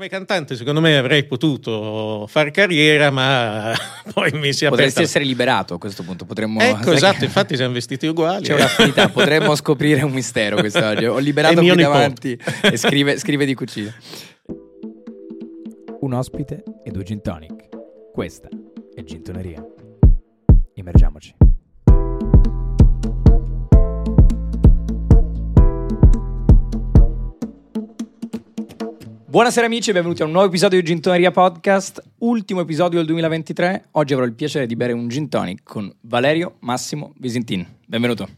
Come cantante, secondo me avrei potuto fare carriera, ma poi mi si è Potresti aperta... essere liberato a questo punto. Potremmo... Ecco, esatto, infatti siamo vestiti uguali. C'è un'affinità, potremmo scoprire un mistero quest'oggi. Ho liberato qui nipote. davanti e scrive, scrive di cucina. Un ospite e due gin tonic. Questa è Gintoneria. Immergiamoci. Buonasera amici e benvenuti a un nuovo episodio di Gintoneria Podcast, ultimo episodio del 2023. Oggi avrò il piacere di bere un gin tonic con Valerio Massimo Visintin. Benvenuto.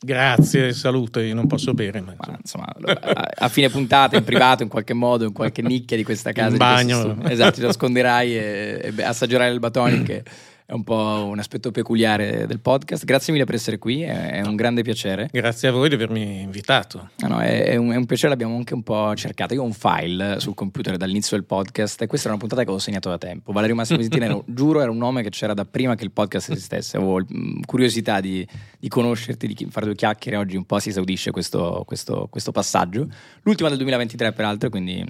Grazie, salute, io non posso bere, ma Ma, insomma, a, a fine puntata, in privato, in qualche modo, in qualche nicchia di questa casa. In bagno. Esatto, ti nasconderai e, e assaggerai il batonic, è un po' un aspetto peculiare del podcast. Grazie mille per essere qui, è, un grande piacere. grazie a voi di avermi invitato. No, no, è, è un, è un piacere, l'abbiamo anche un po' cercato. Io ho un file sul computer dall'inizio del podcast e questa era una puntata che avevo segnato da tempo. Valerio Massimo era- giuro, era un nome che c'era da prima che il podcast esistesse. Avevo mm, curiosità di, di conoscerti, di fare due chiacchiere. Oggi un po' si esaudisce questo, questo- questo passaggio. L'ultima del 2023, peraltro, quindi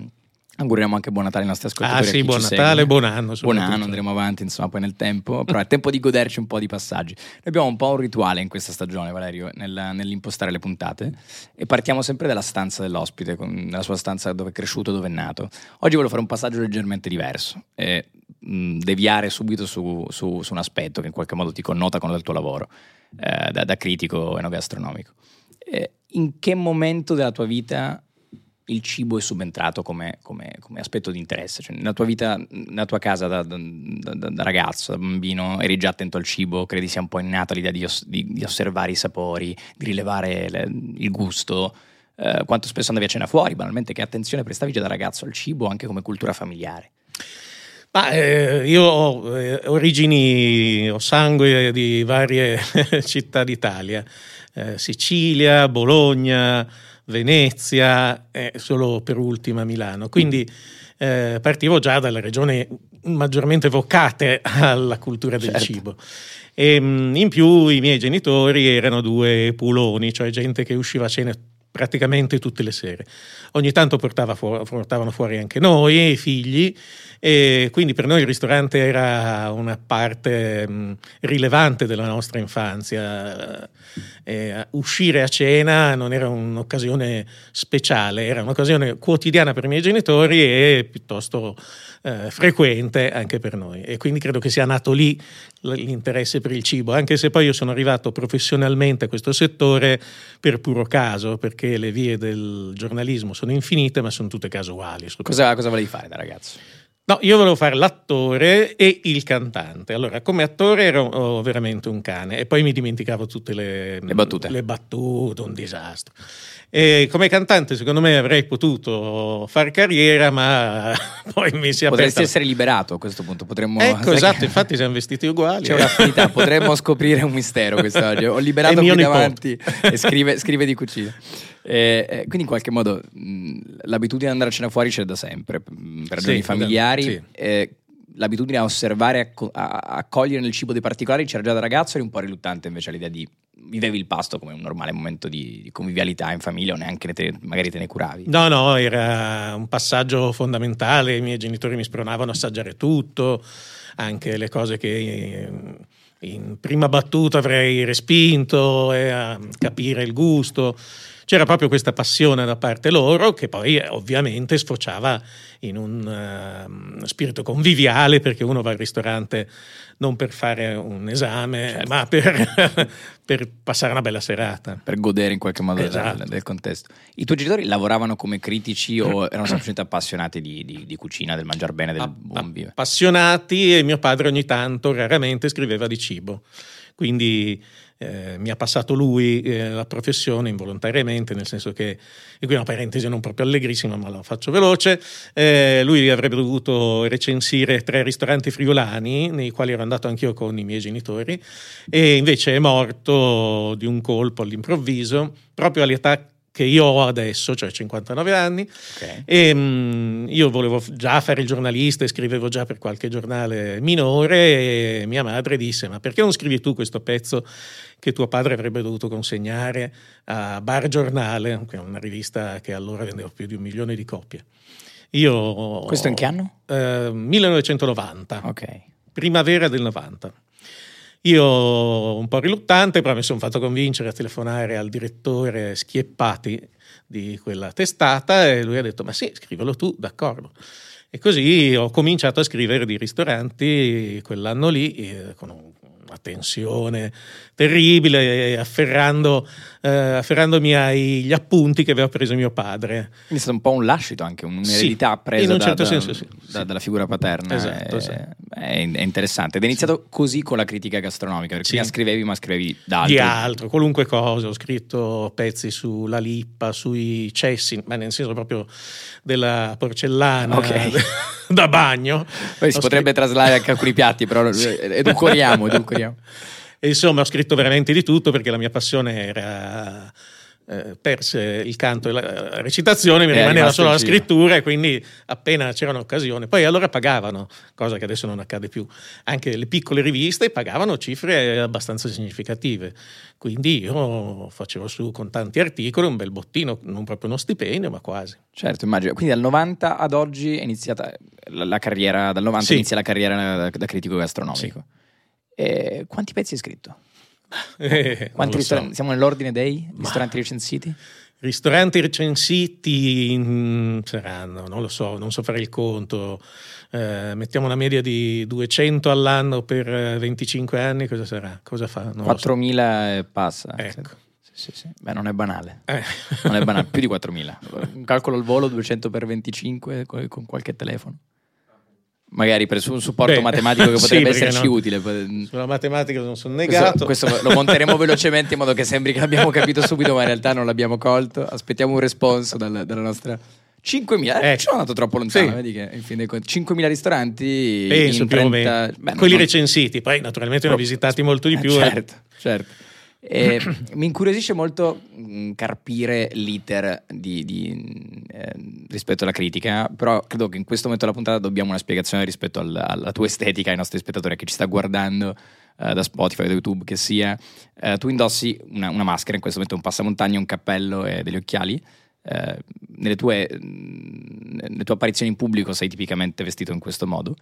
auguriamo anche buon Natale ai nostri ascoltatori. Ah sì, buon Natale, segue. buon anno. Buon anno, andremo avanti insomma poi nel tempo, però è tempo di goderci un po' di passaggi. Noi abbiamo un po' un rituale in questa stagione, Valerio, nel- nell'impostare le puntate e partiamo sempre dalla stanza dell'ospite, nella sua stanza dove è cresciuto, dove è nato. Oggi voglio fare un passaggio leggermente diverso e mh, deviare subito su, su- su un aspetto che in qualche modo ti connota con il tuo lavoro eh, da, da critico enogastronomico. Eh, in che momento della tua vita il cibo è subentrato come, come- come aspetto di interesse. Cioè, nella tua vita, nella tua casa da, da- da- da ragazzo, da bambino, eri già attento al cibo? Credi sia un po' innata l'idea di, os- di- di osservare i sapori, di rilevare le- il gusto? Eh, quanto spesso andavi a cena fuori, banalmente, che attenzione prestavi già da ragazzo al cibo, anche come cultura familiare? Ma eh, io ho eh, origini, ho sangue di varie città d'Italia, Eh, Sicilia, Bologna, Venezia e solo per ultima Milano. Quindi eh, partivo già dalle regioni maggiormente vocate alla cultura del Certo. cibo. E, mh, in più i miei genitori erano due puloni, cioè gente che usciva a cena praticamente tutte le sere. Ogni tanto portava fu- portavano fuori anche noi, i figli, e quindi per noi il ristorante era una parte mh, rilevante della nostra infanzia. Eh, uscire a cena non era un'occasione speciale, era un'occasione quotidiana per i miei genitori e piuttosto eh, frequente anche per noi. E quindi credo che sia nato lì l'interesse per il cibo, anche se poi io sono arrivato professionalmente a questo settore per puro caso, perché le vie del giornalismo sono infinite, ma sono tutte casuali. Cosa, cosa volevi fare da ragazzo? No, io volevo fare l'attore e il cantante. Allora, come attore ero oh, veramente un cane e poi mi dimenticavo tutte le, Le battute. le battute, un disastro. E come cantante, secondo me, avrei potuto fare carriera, ma poi mi si è Potresti essere liberato a questo punto. Potremmo, Ecco, esatto, che- infatti siamo vestiti uguali. C'è un'affinità, potremmo scoprire un mistero quest'oggi. Ho liberato qui nipote. davanti e scrive, scrive di cucina. Eh, eh, quindi in qualche modo mh, l'abitudine ad andare a cena fuori c'è da sempre, mh, per ragioni Sì, familiari. sì. eh, l'abitudine a osservare, a, co- a- a cogliere nel cibo dei particolari c'era già da ragazzo, eri un po' riluttante invece all'idea di vivevi il pasto come un normale momento di, di convivialità in famiglia o neanche ne te- magari te ne curavi. No, no, era un passaggio fondamentale. I miei genitori mi spronavano a assaggiare tutto, anche le cose che eh, in prima battuta avrei respinto, e a capire il gusto. C'era proprio questa passione da parte loro che poi eh, ovviamente sfociava in un ehm, spirito conviviale perché uno va al ristorante non per fare un esame, Certo. ma per, per passare una bella serata. per godere in qualche modo del- Esatto. del, contesto. I tuoi genitori lavoravano come critici o erano semplicemente appassionati di, di- di cucina, del mangiar bene, del a- buon vivere? appassionati e mio padre ogni tanto, raramente, scriveva di cibo. Quindi eh, mi ha passato lui eh, la professione involontariamente, nel senso che, e qui una parentesi non proprio allegrissima, ma la faccio veloce, eh, lui avrebbe dovuto recensire tre ristoranti friulani, nei quali ero andato anch'io con i miei genitori, e invece è morto di un colpo all'improvviso, proprio all'età che io ho adesso, cioè 59 anni, Ok. e mm, io volevo già fare il giornalista e scrivevo già per qualche giornale minore e mia madre disse ma perché non scrivi tu questo pezzo che tuo padre avrebbe dovuto consegnare a Bar Giornale, che è una rivista che allora vendeva più di un milione di copie. Io, Questo in che anno? Eh, 1990. Ok. Primavera del 90. Io un po' riluttante, però mi sono fatto convincere a telefonare al direttore Schieppati di quella testata e lui ha detto ma sì, scrivelo tu, d'accordo. E così ho cominciato a scrivere di ristoranti quell'anno lì eh, con un tensione terribile, afferrando, eh, afferrandomi agli appunti che aveva preso mio padre. Quindi è stato un po' un lascito anche, un'eredità sì, presa un da, certo da, senso, sì. da, dalla figura paterna. Esatto, è, esatto. è, è interessante. Ed è iniziato sì. così con la critica gastronomica, perché prima scrivevi, ma scrivevi d'altro. Di altro, qualunque cosa. Ho scritto pezzi sulla lippa, sui cessi, ma nel senso proprio della porcellana okay. da bagno. Poi si potrebbe scritto... traslare anche alcuni piatti, però edulcoriamo, edulcoriamo. E insomma ho scritto veramente di tutto perché la mia passione era perse il canto e la recitazione, mi rimaneva solo la scrittura e quindi appena c'era un'occasione. Poi allora pagavano, cosa che adesso non accade più. Anche le piccole riviste pagavano cifre abbastanza significative. Quindi io facevo su con tanti articoli un bel bottino, non proprio uno stipendio, ma quasi. Certo, immagino. Quindi dal 90 ad oggi è iniziata la, carriera, dal 90 Sì. inizia la carriera da, critico gastronomico. E quanti pezzi hai scritto? Eh, so. Siamo nell'ordine dei ristoranti recensiti? Ristoranti recensiti mm, saranno, non lo so, non so fare il conto. Eh, mettiamo una media di 200 all'anno per eh, 25 anni, cosa sarà? Cosa fa? Non lo so. 4.000 e passa. Ecco. Sì, sì. Beh, non è banale. Eh. Non è banale, più di 4.000. Un calcolo al volo 200 per 25 co- con qualche telefono. Magari per un supporto Beh, matematico che sì, potrebbe perché esserci no. utile. Sulla matematica non sono Questo, negato. questo lo monteremo velocemente in modo che sembri che l'abbiamo capito subito, ma in realtà non l'abbiamo colto. Aspettiamo un responso dal- dalla nostra. 5.000, eh, Ecco. ci sono andato troppo lontano. Sì. Vedi che in fin dei conti 5.000 ristoranti. Penso in più o 30 meno. Beh, Quelli non- recensiti, poi naturalmente ne ho visitati molto di Eh, più. eh. certo, certo. E mi incuriosisce molto mh, carpire l'iter di, di, eh, rispetto alla critica, però credo che in questo momento della puntata dobbiamo una spiegazione rispetto al- alla tua estetica ai nostri spettatori, a chi ci sta guardando eh, da Spotify, da YouTube, che sia. Eh, tu indossi una, una maschera, in questo momento un passamontagna, un cappello e degli occhiali. Eh, nelle, tue, mh, nelle tue apparizioni in pubblico sei tipicamente vestito in questo modo.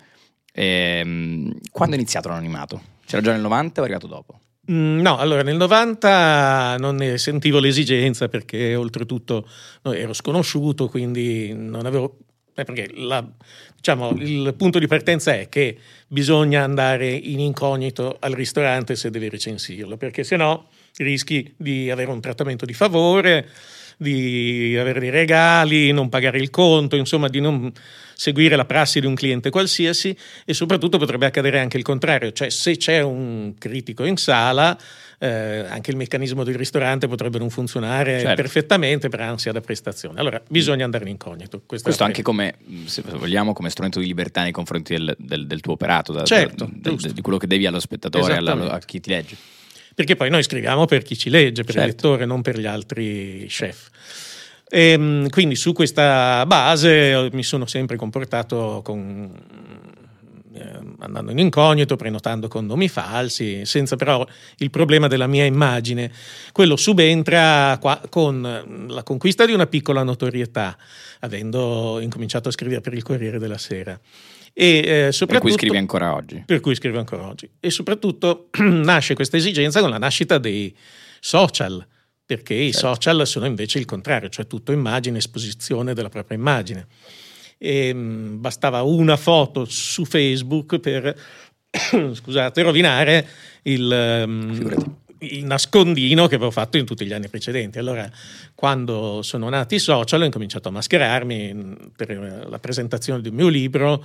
Ehm, quando è iniziato l'anonimato? C'era già nel 90 o è arrivato dopo? Mm, No, allora nel 90 non ne sentivo l'esigenza perché oltretutto no, ero sconosciuto, quindi non avevo... eh, perché la- diciamo, il punto di partenza è che bisogna andare in incognito al ristorante se devi recensirlo, perché se no rischi di avere un trattamento di favore, di avere dei regali, non pagare il conto, insomma di non seguire la prassi di un cliente qualsiasi e soprattutto potrebbe accadere anche il contrario, cioè se c'è un critico in sala eh, anche il meccanismo del ristorante potrebbe non funzionare Certo. perfettamente per ansia da prestazione. Allora bisogna andare in incognito. Questo, Questo anche come, se vogliamo, come strutto di libertà nei confronti del, del- del tuo operato, da- Certo, da- giusto. di quello che devi allo spettatore, alla- a chi ti legge. Perché poi noi scriviamo per chi ci legge, per Certo. il lettore, non per gli altri chef. Ehm, quindi su questa base eh, mi sono sempre comportato con, eh, andando in incognito, prenotando con nomi falsi, senza però il problema della mia immagine. Quello subentra qua- con la conquista di una piccola notorietà, avendo incominciato a scrivere per il Corriere della Sera. E, eh, Per cui scrivi ancora oggi. per cui scrivo ancora oggi. E soprattutto nasce questa esigenza con la nascita dei social, perché i Certo. social sono invece il contrario, cioè tutto immagine, esposizione della propria immagine. E, mh, bastava una foto su Facebook per scusate, rovinare il, ehm, il nascondino che avevo fatto in tutti gli anni precedenti. Allora, quando sono nati i social, ho incominciato a mascherarmi mh, per la presentazione del mio libro.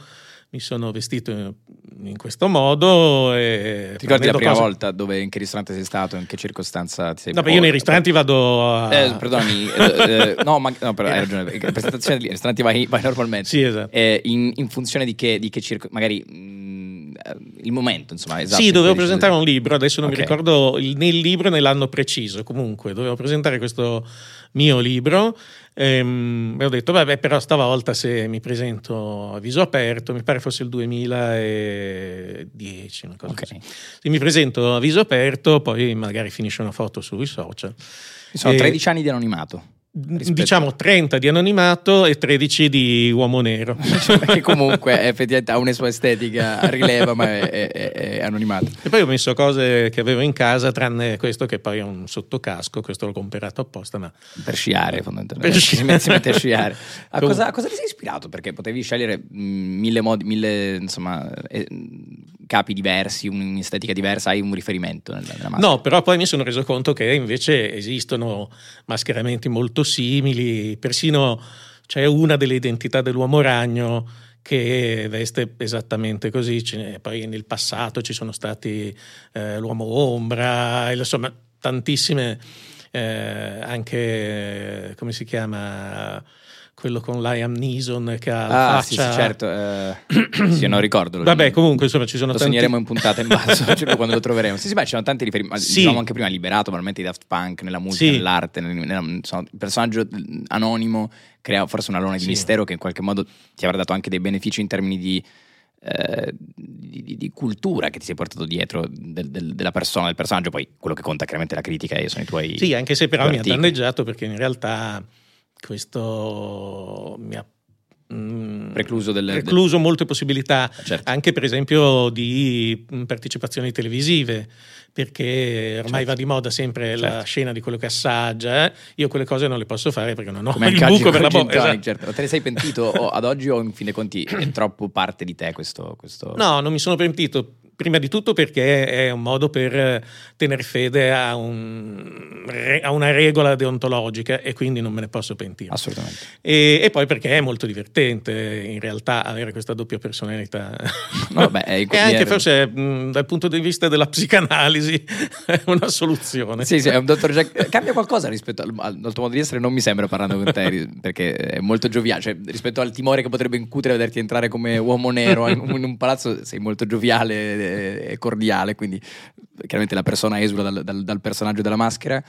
Mi sono vestito in- questo modo. E Ti ricordi la prima cose- volta dove, in che ristorante sei stato, in che circostanza ti sei No, beh, io nei ristoranti vado a... Eh, perdoni, eh, eh, no, ma no, però hai ragione. presentazione dei ristoranti vai, vai normalmente. Sì, esatto. Eh, in, in funzione di che, di che circo, magari mh, eh, il momento, insomma, esatto. sì, dovevo presentare un libro, adesso non Ok. mi ricordo né il libro né l'anno preciso, comunque dovevo presentare questo mio libro ehm, e ho detto vabbè però stavolta se mi presento a viso aperto, mi pare fosse il 2010, una cosa Ok. così. Se mi presento a viso aperto poi magari finisce una foto sui social. Ci sono E- 13 anni di anonimato. Rispetto- diciamo 30 di anonimato e 13 di uomo nero. Perché comunque effettivamente ha una sua estetica, rileva, ma è, è- è- anonimato. E poi ho messo cose che avevo in casa, tranne questo che poi è un sottocasco, questo l'ho comprato apposta, ma Per sciare, fondamentalmente. Per sciare. mette- si mette a sciare. A cosa, a cosa ti sei ispirato? Perché potevi scegliere mh, mille modi, mille insomma, eh, capi diversi, un'estetica diversa, hai un riferimento nella, nella maschera? No, però poi mi sono reso conto che invece esistono mascheramenti molto simili, persino c'è una delle identità dell'uomo ragno che veste esattamente così, poi nel passato ci sono stati eh, l'uomo ombra, insomma tantissime, eh, anche come si chiama quello con Liam Neeson che ha la Ah, sì, faccia... sì, certo. eh, sì, non ricordo. Vabbè, comunque insomma ci sono Lo tanti... segneremo in puntata in basso cioè, quando lo troveremo. Sì, sì, beh, ci sono tanti riferimenti. Sì. Diciamo anche prima liberato, probabilmente i Daft Punk, nella musica, Sì. nell'arte, nel, nella- insomma, il personaggio mm, anonimo crea forse un alone di Sì. mistero che in qualche modo ti avrà dato anche dei benefici in termini di, eh, di, di- cultura che ti sei portato dietro del- del- della persona, del personaggio. Poi quello che conta chiaramente è la critica e sono i tuoi. Sì, anche se però mi ha danneggiato perché in realtà questo mi ha mm, Precluso delle- precluso molte possibilità, Certo. anche per esempio di mm, partecipazioni televisive, perché ormai Certo. va di moda sempre la Certo. scena di quello che assaggia. eh. Io quelle cose non le posso fare perché non ho Come il buco per la bocca. esatto. certo. Te ne sei pentito ad oggi o in fin dei conti è troppo parte di te questo... questo... No, non mi sono pentito. Prima di tutto perché è un modo per tenere fede a, un- a una regola deontologica e quindi non me ne posso pentire. Assolutamente. E, e poi perché è molto divertente in realtà avere questa doppia personalità. No, è e anche forse mh, dal punto di vista della psicanalisi è una soluzione. Sì, sì, è un dottor Jack. Cambia qualcosa rispetto al, al- tuo modo di essere? Non mi sembra parlando con te, perché è molto gioviale. Cioè, rispetto al timore che potrebbe incutere vederti entrare come uomo nero in un palazzo, sei molto gioviale e, cordiale. Quindi, chiaramente, la persona esula dal, dal- dal personaggio della maschera.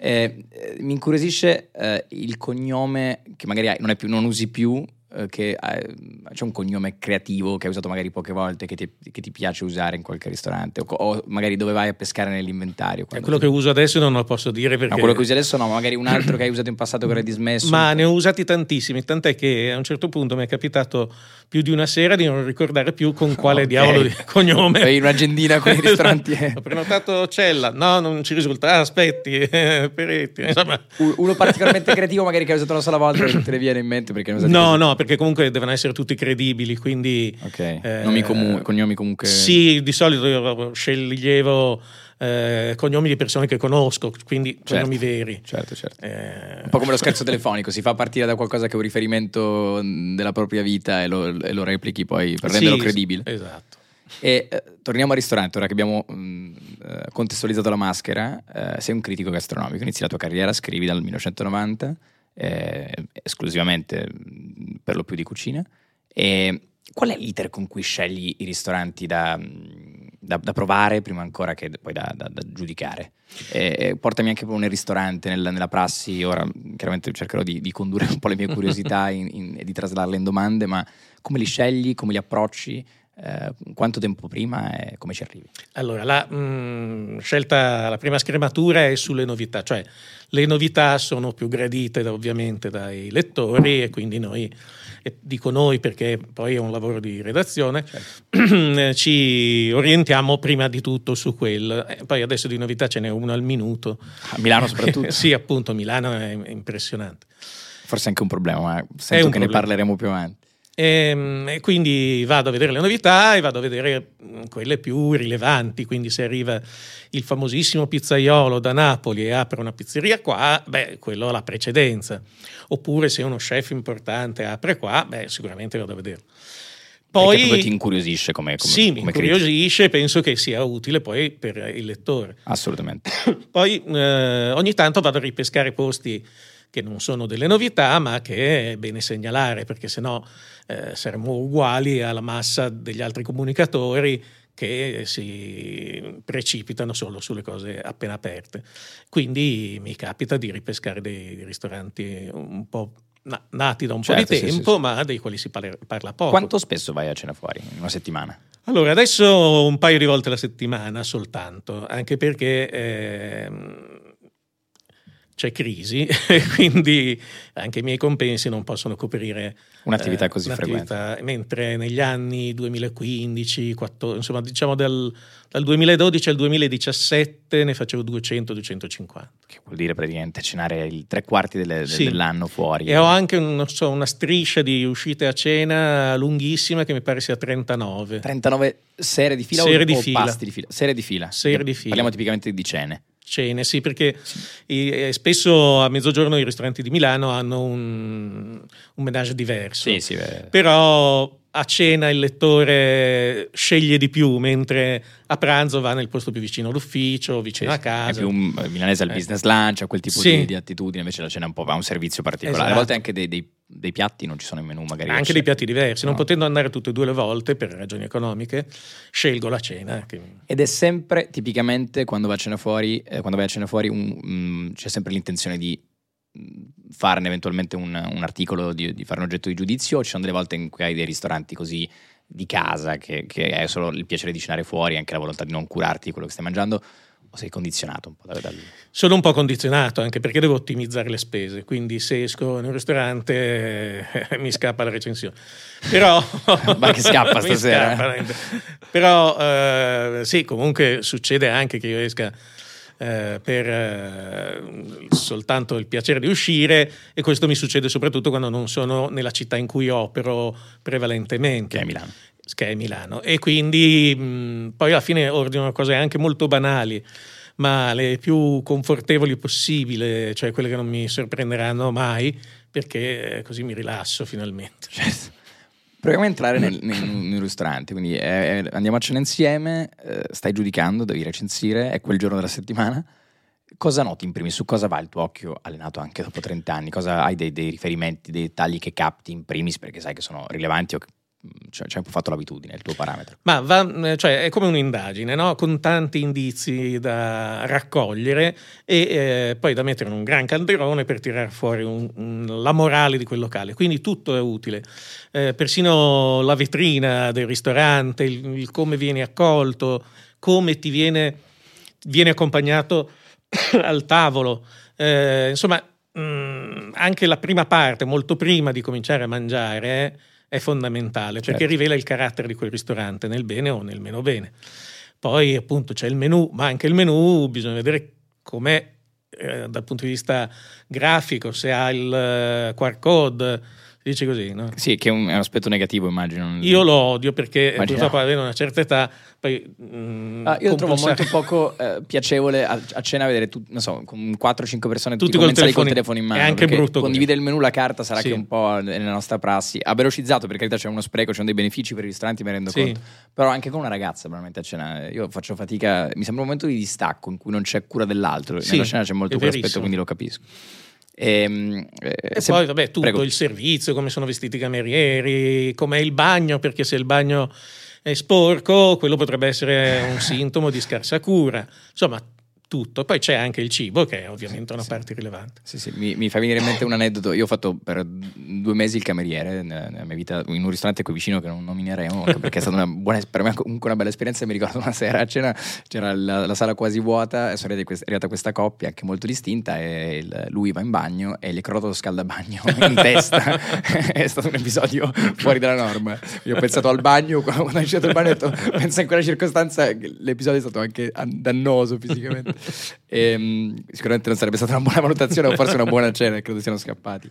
Eh, eh, mi incuriosisce eh, il cognome che magari hai- non, più- non usi più. Eh, Che eh, c'è un cognome creativo che hai usato magari poche volte che ti, che ti piace usare in qualche ristorante o, o magari dove vai a pescare nell'inventario È quello ti- che uso adesso non lo posso dire perché... No, quello che usi adesso no, ma magari un altro che hai usato in passato che ora hai dismesso. Ma ne ho usati tantissimi, tant'è che a un certo punto mi è capitato più di una sera di non ricordare più con quale Ok. diavolo di cognome. Avevi un'agendina con i ristoranti. Ho prenotato Cella, no, non ci risulta. Ah, aspetti, Peretti, insomma. Uno particolarmente creativo magari che hai usato una sola volta non te ne viene in mente perché ne usati No, così. no, perché comunque devono essere tutti credibili, quindi... Ok, eh, nomi comu- cognomi comunque... Sì, di solito io sceglievo eh, cognomi di persone che conosco, quindi Certo. cognomi veri. Certo, certo. Eh, Un po' come lo scherzo telefonico, si fa partire da qualcosa che è un riferimento mh, della propria vita e lo, e lo replichi poi per sì, renderlo credibile. Esatto. E eh, torniamo al ristorante, ora che abbiamo mh, eh, contestualizzato la maschera, eh, sei un critico gastronomico, inizi la tua carriera, scrivi dal 1990, eh, esclusivamente mh, per lo più di cucina. E qual è l'iter con cui scegli i ristoranti da, mh, da- da provare prima ancora che poi da, da- giudicare? E, portami anche nel ristorante, nella, nella prassi, ora mh, chiaramente cercherò di, di condurre un po' le mie curiosità in- in- e di traslarle in domande, ma come li scegli, come li approcci? Eh, quanto tempo prima e come ci arrivi? Allora, la mh, scelta, la prima scrematura è sulle novità, cioè le novità sono più gradite ovviamente dai lettori e quindi noi, e dico noi perché poi è un lavoro di redazione, ci orientiamo prima di tutto su quello. Eh, poi adesso di novità ce n'è uno al minuto. A Milano soprattutto. sì, appunto, Milano è impressionante. Forse anche un problema, ma sento un che ne problema. parleremo più avanti. E, e quindi vado a vedere le novità e vado a vedere mh, quelle più rilevanti. Quindi, se arriva il famosissimo pizzaiolo da Napoli e apre una pizzeria qua, beh, quello ha la precedenza. Oppure se uno chef importante apre qua, beh, sicuramente vado a vedere. Perché proprio ti Poi incuriosisce come, come, sì, mi come incuriosisce e penso che sia utile poi per il lettore. Assolutamente. Poi eh, ogni tanto vado a ripescare posti che non sono delle novità, ma che è bene segnalare, perché sennò eh, saremmo uguali alla massa degli altri comunicatori che si precipitano solo sulle cose appena aperte. Quindi mi capita di ripescare dei ristoranti un po' na- nati da un Certo, po' di sì, tempo, sì, ma dei quali si parla, parla poco. Quanto spesso vai a cena fuori? In una settimana? Allora, adesso un paio di volte alla settimana soltanto, anche perché ehm, c'è crisi e quindi anche i miei compensi non possono coprire un'attività eh, così un'attività, frequente. Mentre negli anni 2015, 14, insomma diciamo dal, dal, 2012 al 2017 ne facevo 200-250. Che vuol dire praticamente cenare il tre quarti delle, sì. dell'anno fuori. E ho anche un, so, una striscia di uscite a cena lunghissima che mi pare sia 39. 39 sere di fila sere o, di o fila. pasti di fila? Sere di fila. Sere di fila. Parliamo tipicamente di cene cene, sì, perché sì. spesso a mezzogiorno i ristoranti di Milano hanno un, un menage diverso. Sì, sì, Però a cena il lettore sceglie di più, mentre a pranzo va nel posto più vicino all'ufficio, vicino a casa. È più un milanese al eh. business lunch, a quel tipo sì. di, di, attitudine, invece la cena un po' va a un servizio particolare. Esatto. A volte anche dei, dei, dei, piatti non ci sono in menù, magari. Anche dei piatti diversi, no. non potendo andare tutte e due le volte per ragioni economiche, scelgo la cena. Che... Ed è sempre, tipicamente, quando vai a cena fuori, eh, quando vai a cena fuori un, um, c'è sempre l'intenzione di farne eventualmente un, un articolo, di, di, fare un oggetto di giudizio o ci sono delle volte in cui hai dei ristoranti così di casa che, che hai solo il piacere di cenare fuori e anche la volontà di non curarti di quello che stai mangiando o sei condizionato un po' dal... Sono un po' condizionato anche perché devo ottimizzare le spese, quindi se esco in un ristorante eh, mi scappa la recensione. Però... Ma che scappa stasera? scappa, però eh, sì, comunque succede anche che io esca eh, per eh, soltanto il piacere di uscire e questo mi succede soprattutto quando non sono nella città in cui opero prevalentemente. Che è Milano. Che è Milano. E quindi mh, poi alla fine ordino cose anche molto banali ma le più confortevoli possibili, cioè quelle che non mi sorprenderanno mai, perché così mi rilasso finalmente. Certo. Proviamo a entrare nel, nel, nel ristorante, quindi eh, eh, andiamo a cena insieme, eh, stai giudicando, devi recensire, è quel giorno della settimana. Cosa noti in primis? Su cosa va il tuo occhio allenato anche dopo 30 anni? Cosa hai dei, dei riferimenti, dei dettagli che capti in primis perché sai che sono rilevanti o cioè, ci hai un po' fatto l'abitudine, il tuo parametro. Ma va, cioè, è come un'indagine, no? con tanti indizi da raccogliere e eh, poi da mettere in un gran calderone per tirare fuori un, un, la morale di quel locale. Quindi tutto è utile, eh, persino la vetrina del ristorante, il, il come vieni accolto, come ti viene, viene accompagnato al tavolo. Eh, insomma, mh, mm, anche la prima parte, molto prima di cominciare a mangiare, eh, è fondamentale certo. perché rivela il carattere di quel ristorante nel bene o nel meno bene. Poi appunto c'è il menù, ma anche il menù bisogna vedere com'è eh, dal punto di vista grafico, se ha il uh, QR code, dice così, no? Sì, che è un, è un aspetto negativo, immagino. Io lo odio perché Immagino. purtroppo avendo una certa età poi, mh, ah, io trovo molto poco eh, piacevole a, a, cena vedere tu, non so, con 4-5 persone tutti, tutti col con il telefono in mano. È anche brutto. Condivide il menù, la carta sarà sì. che un po' nella nostra prassi. Ha velocizzato, per carità c'è uno spreco, c'è dei benefici per i ristoranti, mi rendo sì. conto. Però anche con una ragazza, probabilmente a cena, io faccio fatica, mi sembra un momento di distacco in cui non c'è cura dell'altro. Sì, Nella cena c'è molto quell'aspetto, quindi lo capisco. Ehm, e, e se, poi, vabbè, tutto prego. il servizio, come sono vestiti i camerieri, com'è il bagno, perché se il bagno è sporco, quello potrebbe essere un sintomo di scarsa cura. Insomma, tutto. Poi c'è anche il cibo, che è ovviamente una sì. parte rilevante. Sì, sì, mi, mi, fa venire in mente un aneddoto. Io ho fatto per due mesi il cameriere nella mia vita in un ristorante qui vicino che non nomineremo, perché è stata una buona, per me comunque una bella esperienza. Mi ricordo una sera a cena c'era la, la sala quasi vuota, è arrivata questa coppia anche molto distinta e il, lui va in bagno e gli è crollato lo scaldabagno in testa. è stato un episodio fuori dalla norma. Io ho pensato al bagno, quando ho iniziato il bagno ho detto, pensa in quella circostanza l'episodio è stato anche dannoso fisicamente. E, ehm, sicuramente non sarebbe stata una buona valutazione o forse una buona cena, credo siano scappati.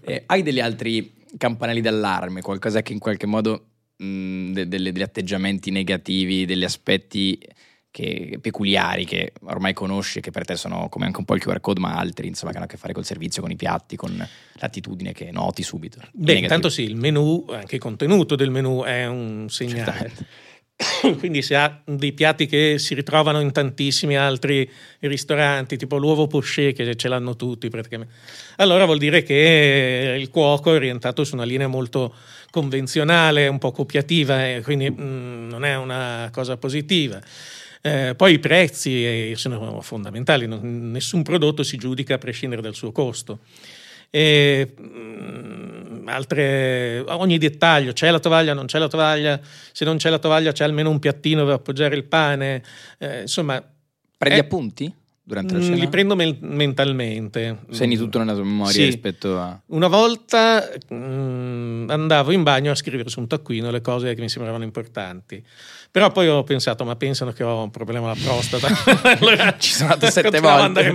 E, hai degli altri campanelli d'allarme, qualcosa che in qualche modo mh, de- delle, degli atteggiamenti negativi, degli aspetti che, peculiari che ormai conosci che per te sono come anche un po' il QR code, ma altri insomma che hanno a che fare col servizio, con i piatti, con l'attitudine che noti subito. Beh, intanto sì, il menù, anche il contenuto del menù è un segnale. Certamente quindi se ha dei piatti che si ritrovano in tantissimi altri ristoranti, tipo l'uovo poché che ce l'hanno tutti praticamente, allora vuol dire che il cuoco è orientato su una linea molto convenzionale, un po' copiativa, e quindi mh, mm, non è una cosa positiva. Eh, poi i prezzi eh, sono fondamentali, non, nessun prodotto si giudica a prescindere dal suo costo e mm, altre, ogni dettaglio, c'è la tovaglia, non c'è la tovaglia, se non c'è la tovaglia c'è almeno un piattino per appoggiare il pane, eh, insomma... Prendi è... appunti? Durante la Mm, cena? li prendo men- mentalmente. Segni tutto nella tua memoria Sì. rispetto a... Una volta mm, andavo in bagno a scrivere su un taccuino le cose che mi sembravano importanti. Però poi ho pensato, ma pensano che ho un problema alla prostata. allora Ci sono andato sette volte.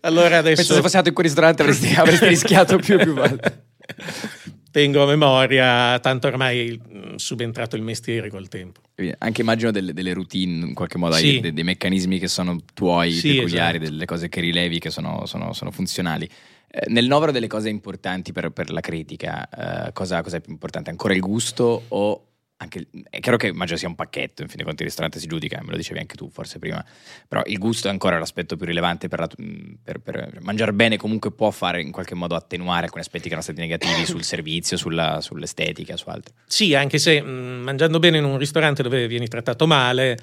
Allora adesso Penso se fossi andato in quel ristorante avresti, avresti rischiato più e più volte. tengo a memoria, tanto ormai mm, subentrato il mestiere col tempo. Anche immagino delle, delle routine, in qualche modo, Sì. dei, dei meccanismi che sono tuoi, Sì, peculiari, esatto. delle cose che rilevi che sono, sono- sono funzionali. Eh, nel novero delle cose importanti per, per la critica, eh, cosa, cosa è più importante? Ancora il gusto o anche è chiaro che immagino sia un pacchetto, in fin dei conti il ristorante si giudica, me lo dicevi anche tu forse prima, però il gusto è ancora l'aspetto più rilevante per, la- per, per mangiare bene comunque può fare in qualche modo attenuare alcuni aspetti che erano stati negativi sul servizio, sulla- sull'estetica, su altro. Sì, anche se mm, mangiando bene in un ristorante dove vieni trattato male,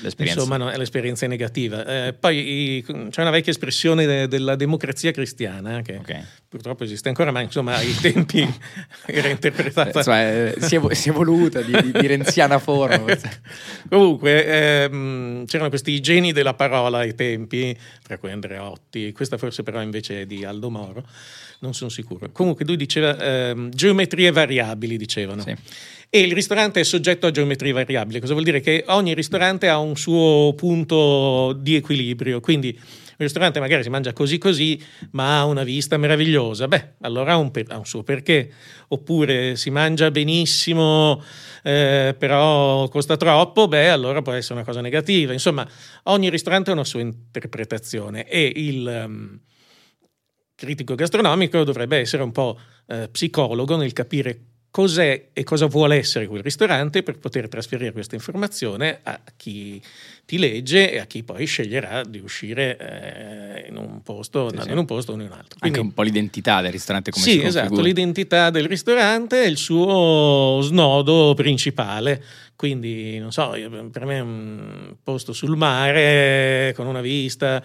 L'esperienza. insomma, no, l'esperienza è negativa. Eh, poi i- c'è una vecchia espressione de- della democrazia cristiana che Ok. Purtroppo esiste ancora, ma insomma ai tempi era interpretata. Eh, si, è, si è evoluta di, di- di renziana forma. Comunque ehm, c'erano questi geni della parola ai tempi, tra cui Andreotti, questa forse però invece è di Aldo Moro, non sono sicuro. Comunque lui diceva ehm, geometrie variabili, dicevano. Sì. E il ristorante è soggetto a geometrie variabili, cosa vuol dire? Che ogni ristorante ha un suo punto di equilibrio, quindi ristorante magari si mangia così così, ma ha una vista meravigliosa, beh, allora ha un, per- ha un suo perché. Oppure si mangia benissimo, eh, però costa troppo, beh, allora può essere una cosa negativa. Insomma, ogni ristorante ha una sua interpretazione e il ehm, critico gastronomico dovrebbe essere un po' eh, psicologo nel capire cos'è e cosa vuole essere quel ristorante per poter trasferire questa informazione a chi ti legge e a chi poi sceglierà di uscire eh, in un posto, Sì, sì. in un posto o in un altro. Anche Quindi, un po' l'identità del ristorante come sì, esatto, l'identità del ristorante è il suo snodo principale. Quindi, non so, per me è un posto sul mare con una vista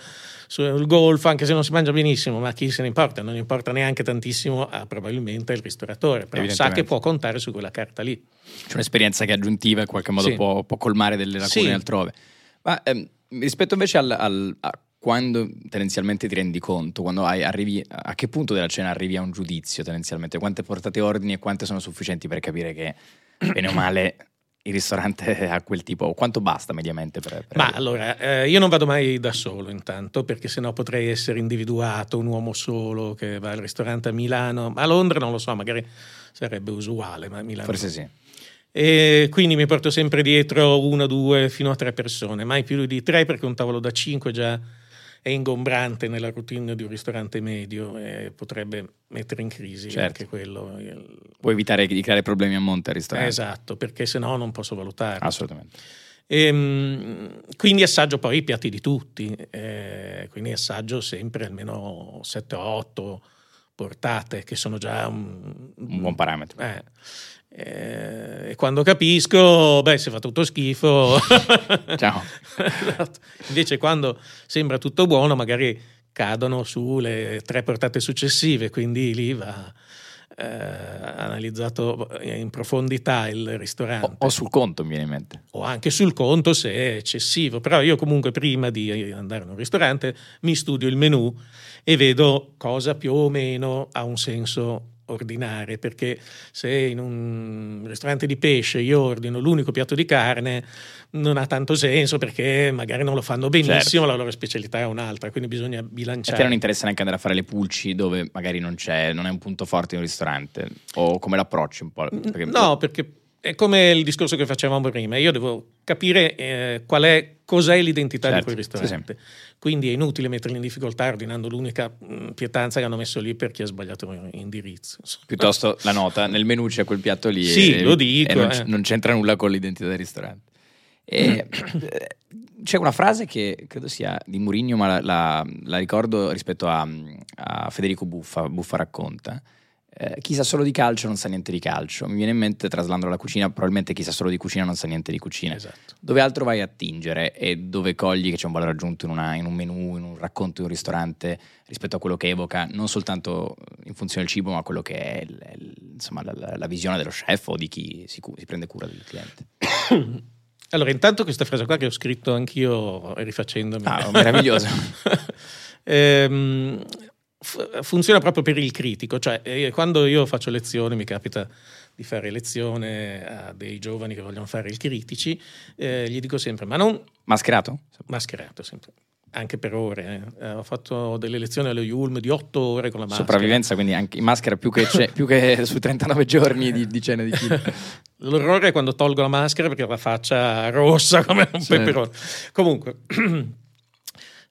sul golfo, anche se non si mangia benissimo, ma chi se ne importa? Non importa neanche tantissimo a probabilmente il ristoratore, però sa che può contare su quella carta lì. C'è un'esperienza che è aggiuntiva in qualche modo Sì. può, può colmare delle lacune Sì. altrove. Ma ehm, rispetto invece al, al- a quando tendenzialmente ti rendi conto, quando hai- arrivi, a che punto della cena arrivi a un giudizio tendenzialmente? Quante portate ordini e quante sono sufficienti per capire che bene o male il ristorante ha quel tipo, quanto basta mediamente per... per Ma allora, eh, io non vado mai da solo intanto, perché sennò potrei essere individuato, un uomo solo che va al ristorante a Milano, a Londra non lo so, magari sarebbe usuale, ma a Milano Forse sì. E quindi mi porto sempre dietro una, due, fino a tre persone, mai più di tre perché un tavolo da cinque già è ingombrante nella routine di un ristorante medio e potrebbe mettere in crisi Certo. anche quello. Il- Puoi evitare di creare problemi a monte al ristorante. Esatto, perché se no non posso valutare. Assolutamente. Ehm, quindi assaggio poi i piatti di tutti, eh, quindi assaggio sempre almeno 7-8 portate, che sono già un, Un buon parametro. eh, eh, e quando capisco, beh, se fa tutto schifo. Ciao. Esatto. Invece, quando sembra tutto buono, magari cadono sulle tre portate successive, quindi lì va eh, analizzato in profondità il ristorante O, o sul conto mi viene in mente. o anche sul conto se è eccessivo. Però io comunque prima di andare in un ristorante mi studio il menù e vedo cosa più o meno ha un senso ordinare, perché se in un ristorante di pesce io ordino l'unico piatto di carne non ha tanto senso perché magari non lo fanno benissimo, Certo. la loro specialità è un'altra, quindi bisogna A te bilanciare. non interessa neanche andare a fare le pulci dove magari non c'è, non è un punto forte in un ristorante? O come l'approcci un po'? Perché- No, perché è come il discorso che facevamo prima, io devo capire eh, qual è, cos'è l'identità Certo, di quel sì, ristorante. Quindi è inutile metterli in difficoltà ordinando l'unica mh, pietanza che hanno messo lì per chi ha sbagliato indirizzo. insomma. Piuttosto la nota, nel menù c'è quel piatto lì Sì, e, lo dico, non, eh. non c'entra nulla con l'identità del ristorante. E, eh, c'è una frase che credo sia di Murigno, ma la, la- la ricordo rispetto a, a Federico Buffa, Buffa racconta. Eh, chi sa solo di calcio non sa niente di calcio. Mi viene in mente, traslandolo alla cucina, probabilmente chi sa solo di cucina non sa niente di cucina. Esatto. Dove altro vai a attingere e dove cogli che c'è un valore aggiunto in, una- in un menù, in un racconto di un ristorante rispetto a quello che evoca, non soltanto in funzione del cibo, ma quello che è il- il- insomma, la, la- la visione dello chef o di chi si, si prende cura del cliente. Allora, intanto questa frase qua che ho scritto anch'io rifacendomi. Ah, meraviglioso. ehm, funziona proprio per il critico, cioè eh, quando io faccio lezioni mi capita di fare lezione a dei giovani che vogliono fare il critici, eh, gli dico sempre, ma non... Mascherato? Mascherato, sempre anche per ore. Eh. Ho fatto delle lezioni allo Yulm di otto ore con la maschera. Sopravvivenza, quindi anche in maschera più che, più che su 39 giorni di, di cena di chili. L'orrore è quando tolgo la maschera perché ho la faccia rossa come un certo. peperone. Comunque,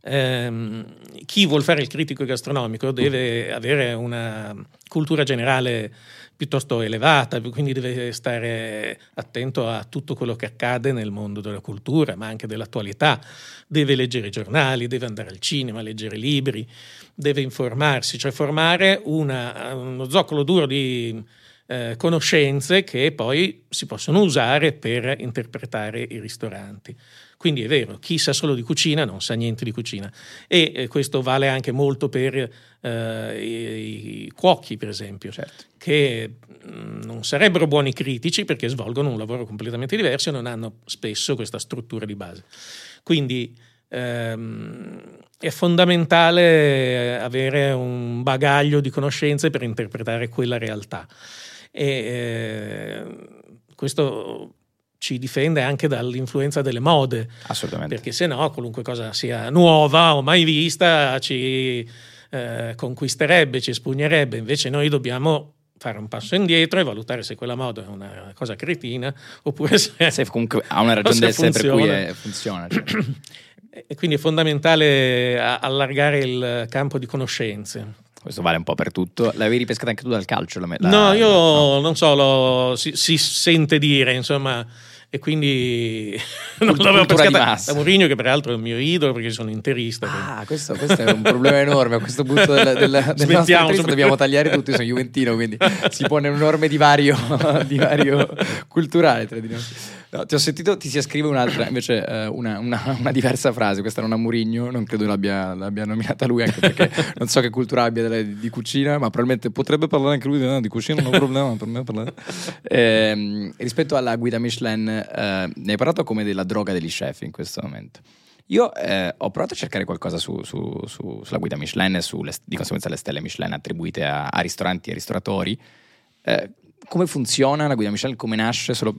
ehm, chi vuol fare il critico gastronomico deve avere una cultura generale piuttosto elevata, quindi deve stare attento a tutto quello che accade nel mondo della cultura, ma anche dell'attualità, deve leggere i giornali, deve andare al cinema, leggere libri, deve informarsi, cioè formare una, uno zoccolo duro di eh, conoscenze che poi si possono usare per interpretare i ristoranti. Quindi è vero, chi sa solo di cucina non sa niente di cucina e eh, questo vale anche molto per eh, i, i, cuochi, per esempio, certo. che mh, mm, non sarebbero buoni critici perché svolgono un lavoro completamente diverso e non hanno spesso questa struttura di base. Quindi ehm, è fondamentale avere un bagaglio di conoscenze per interpretare quella realtà. E eh, questo ci difende anche dall'influenza delle mode. Assolutamente. Perché se no, qualunque cosa sia nuova o mai vista ci eh, conquisterebbe, ci spugnerebbe. Invece noi dobbiamo fare un passo indietro e valutare se quella moda è una cosa cretina oppure se, se comunque ha una ragione d'essere per cui è, funziona. Cioè. e quindi è fondamentale allargare il campo di conoscenze. Questo vale un po' per tutto. L'avevi ripescata anche tu dal calcio? La, no, io no. non so, lo, si, si, sente dire, insomma, e quindi non l'avevo pescata da Mourinho che peraltro è il mio idolo perché sono interista ah questo, questo, è un problema enorme a questo punto del, del, del nostro dobbiamo tagliare tutto io sono juventino quindi si pone un enorme divario, divario culturale tra di noi No, ti ho sentito, ti si ascrive un'altra, invece eh, una, una, una, diversa frase, questa non a Murigno, non credo l'abbia, l'abbia, nominata lui, anche perché non so che cultura abbia delle, di cucina, ma probabilmente potrebbe parlare anche lui no, di cucina, non ho problema per me parlare. Eh, rispetto alla guida Michelin, eh, ne hai parlato come della droga degli chef in questo momento. Io eh, ho provato a cercare qualcosa su, su, su, sulla guida Michelin e sulle, di conseguenza le stelle Michelin attribuite a, a ristoranti e ristoratori. Eh, come funziona la guida Michelin, come nasce, solo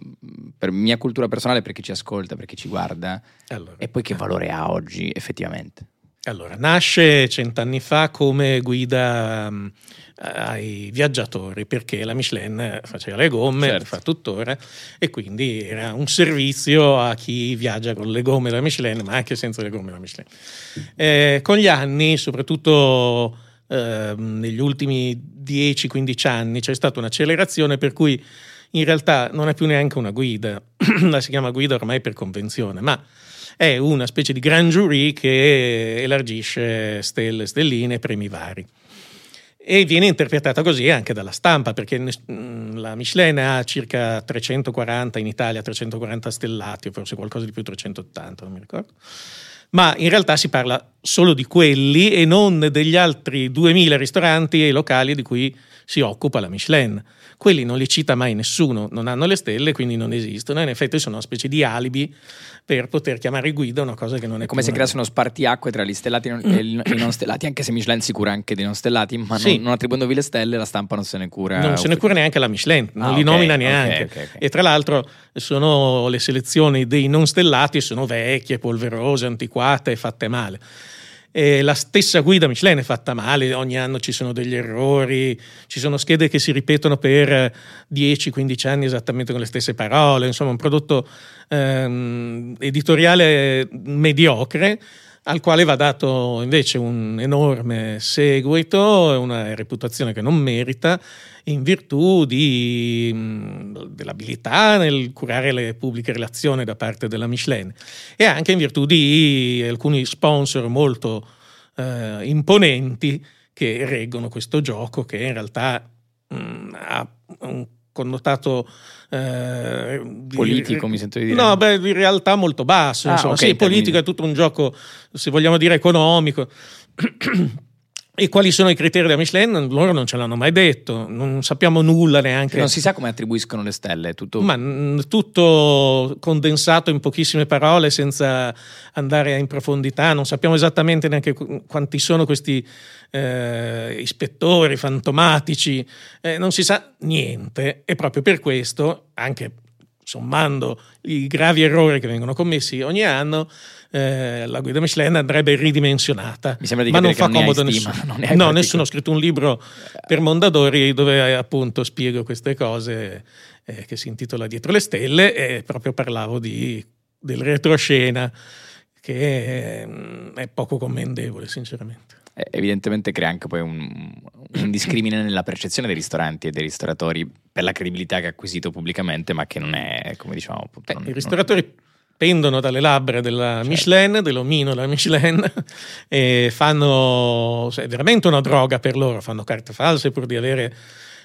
per mia cultura personale, per chi ci ascolta, per chi ci guarda, allora, e poi che valore ha oggi effettivamente? Allora, nasce cent'anni fa come guida um, ai viaggiatori perché la Michelin faceva le gomme, certo. fa tuttora e quindi era un servizio a chi viaggia con le gomme della Michelin ma anche senza le gomme della Michelin. Eh, con gli anni, soprattutto eh, negli ultimi 10-15 anni c'è stata un'accelerazione per cui in realtà non è più neanche una guida, la si chiama guida ormai per convenzione, ma è una specie di grand jury che elargisce stelle, stelline premi vari. E viene interpretata così anche dalla stampa, perché la Michelin ha circa 340 in Italia, 340 stellati, o forse qualcosa di più, 380, non mi ricordo ma in realtà si parla solo di quelli e non degli altri 2000 ristoranti e locali di cui si occupa la Michelin. Quelli non li cita mai nessuno, non hanno le stelle, quindi non esistono. In effetti sono una specie di alibi per poter chiamare guida una cosa che non è, è come se creasse uno spartiacque tra gli stellati e i non stellati, anche se Michelin si cura anche dei non stellati, ma sì. non, non attribuendovi le stelle, la stampa non se ne cura. Non se ne cura neanche la Michelin, non ah, li okay, nomina neanche. Okay, okay, e tra l'altro sono le selezioni dei non stellati sono vecchie, polverose, antiquate, fatte male. E la stessa guida Michelin è fatta male, ogni anno ci sono degli errori, ci sono schede che si ripetono per 10-15 anni esattamente con le stesse parole, insomma un prodotto ehm, editoriale mediocre al quale va dato invece un enorme seguito, una reputazione che non merita, in virtù di, dell'abilità nel curare le pubbliche relazioni da parte della Michelin e anche in virtù di alcuni sponsor molto eh, imponenti che reggono questo gioco che in realtà mh, ha un connotato eh, politico, mi sento di dire. No, beh, in realtà molto basso. Ah, insomma. Okay, sì, politico è tutto un gioco, se vogliamo dire, economico. E quali sono i criteri della Michelin? Loro non ce l'hanno mai detto, non sappiamo nulla neanche. Non si sa come attribuiscono le stelle, tutto... Ma mm, tutto condensato in pochissime parole senza andare in profondità, non sappiamo esattamente neanche qu- quanti sono questi eh, ispettori fantomatici, eh, non si sa niente e proprio per questo, anche sommando i gravi errori che vengono commessi ogni anno, eh, la guida Michelin andrebbe ridimensionata. Mi sembra di ma non fa comodo a nessuno. non No, nessuno. Ho scritto un libro per Mondadori dove appunto spiego queste cose eh, che si intitola Dietro le stelle e proprio parlavo di, del retroscena che eh, è poco commendevole sinceramente. Eh, evidentemente crea anche poi un, un discrimine nella percezione dei ristoranti e dei ristoratori per la credibilità che ha acquisito pubblicamente, ma che non è, come diciamo, appunto, non- I ristoratori pendono dalle labbra della Certo. Michelin, dell'omino della Michelin, e fanno, cioè, è veramente una droga per loro, fanno carte false pur di avere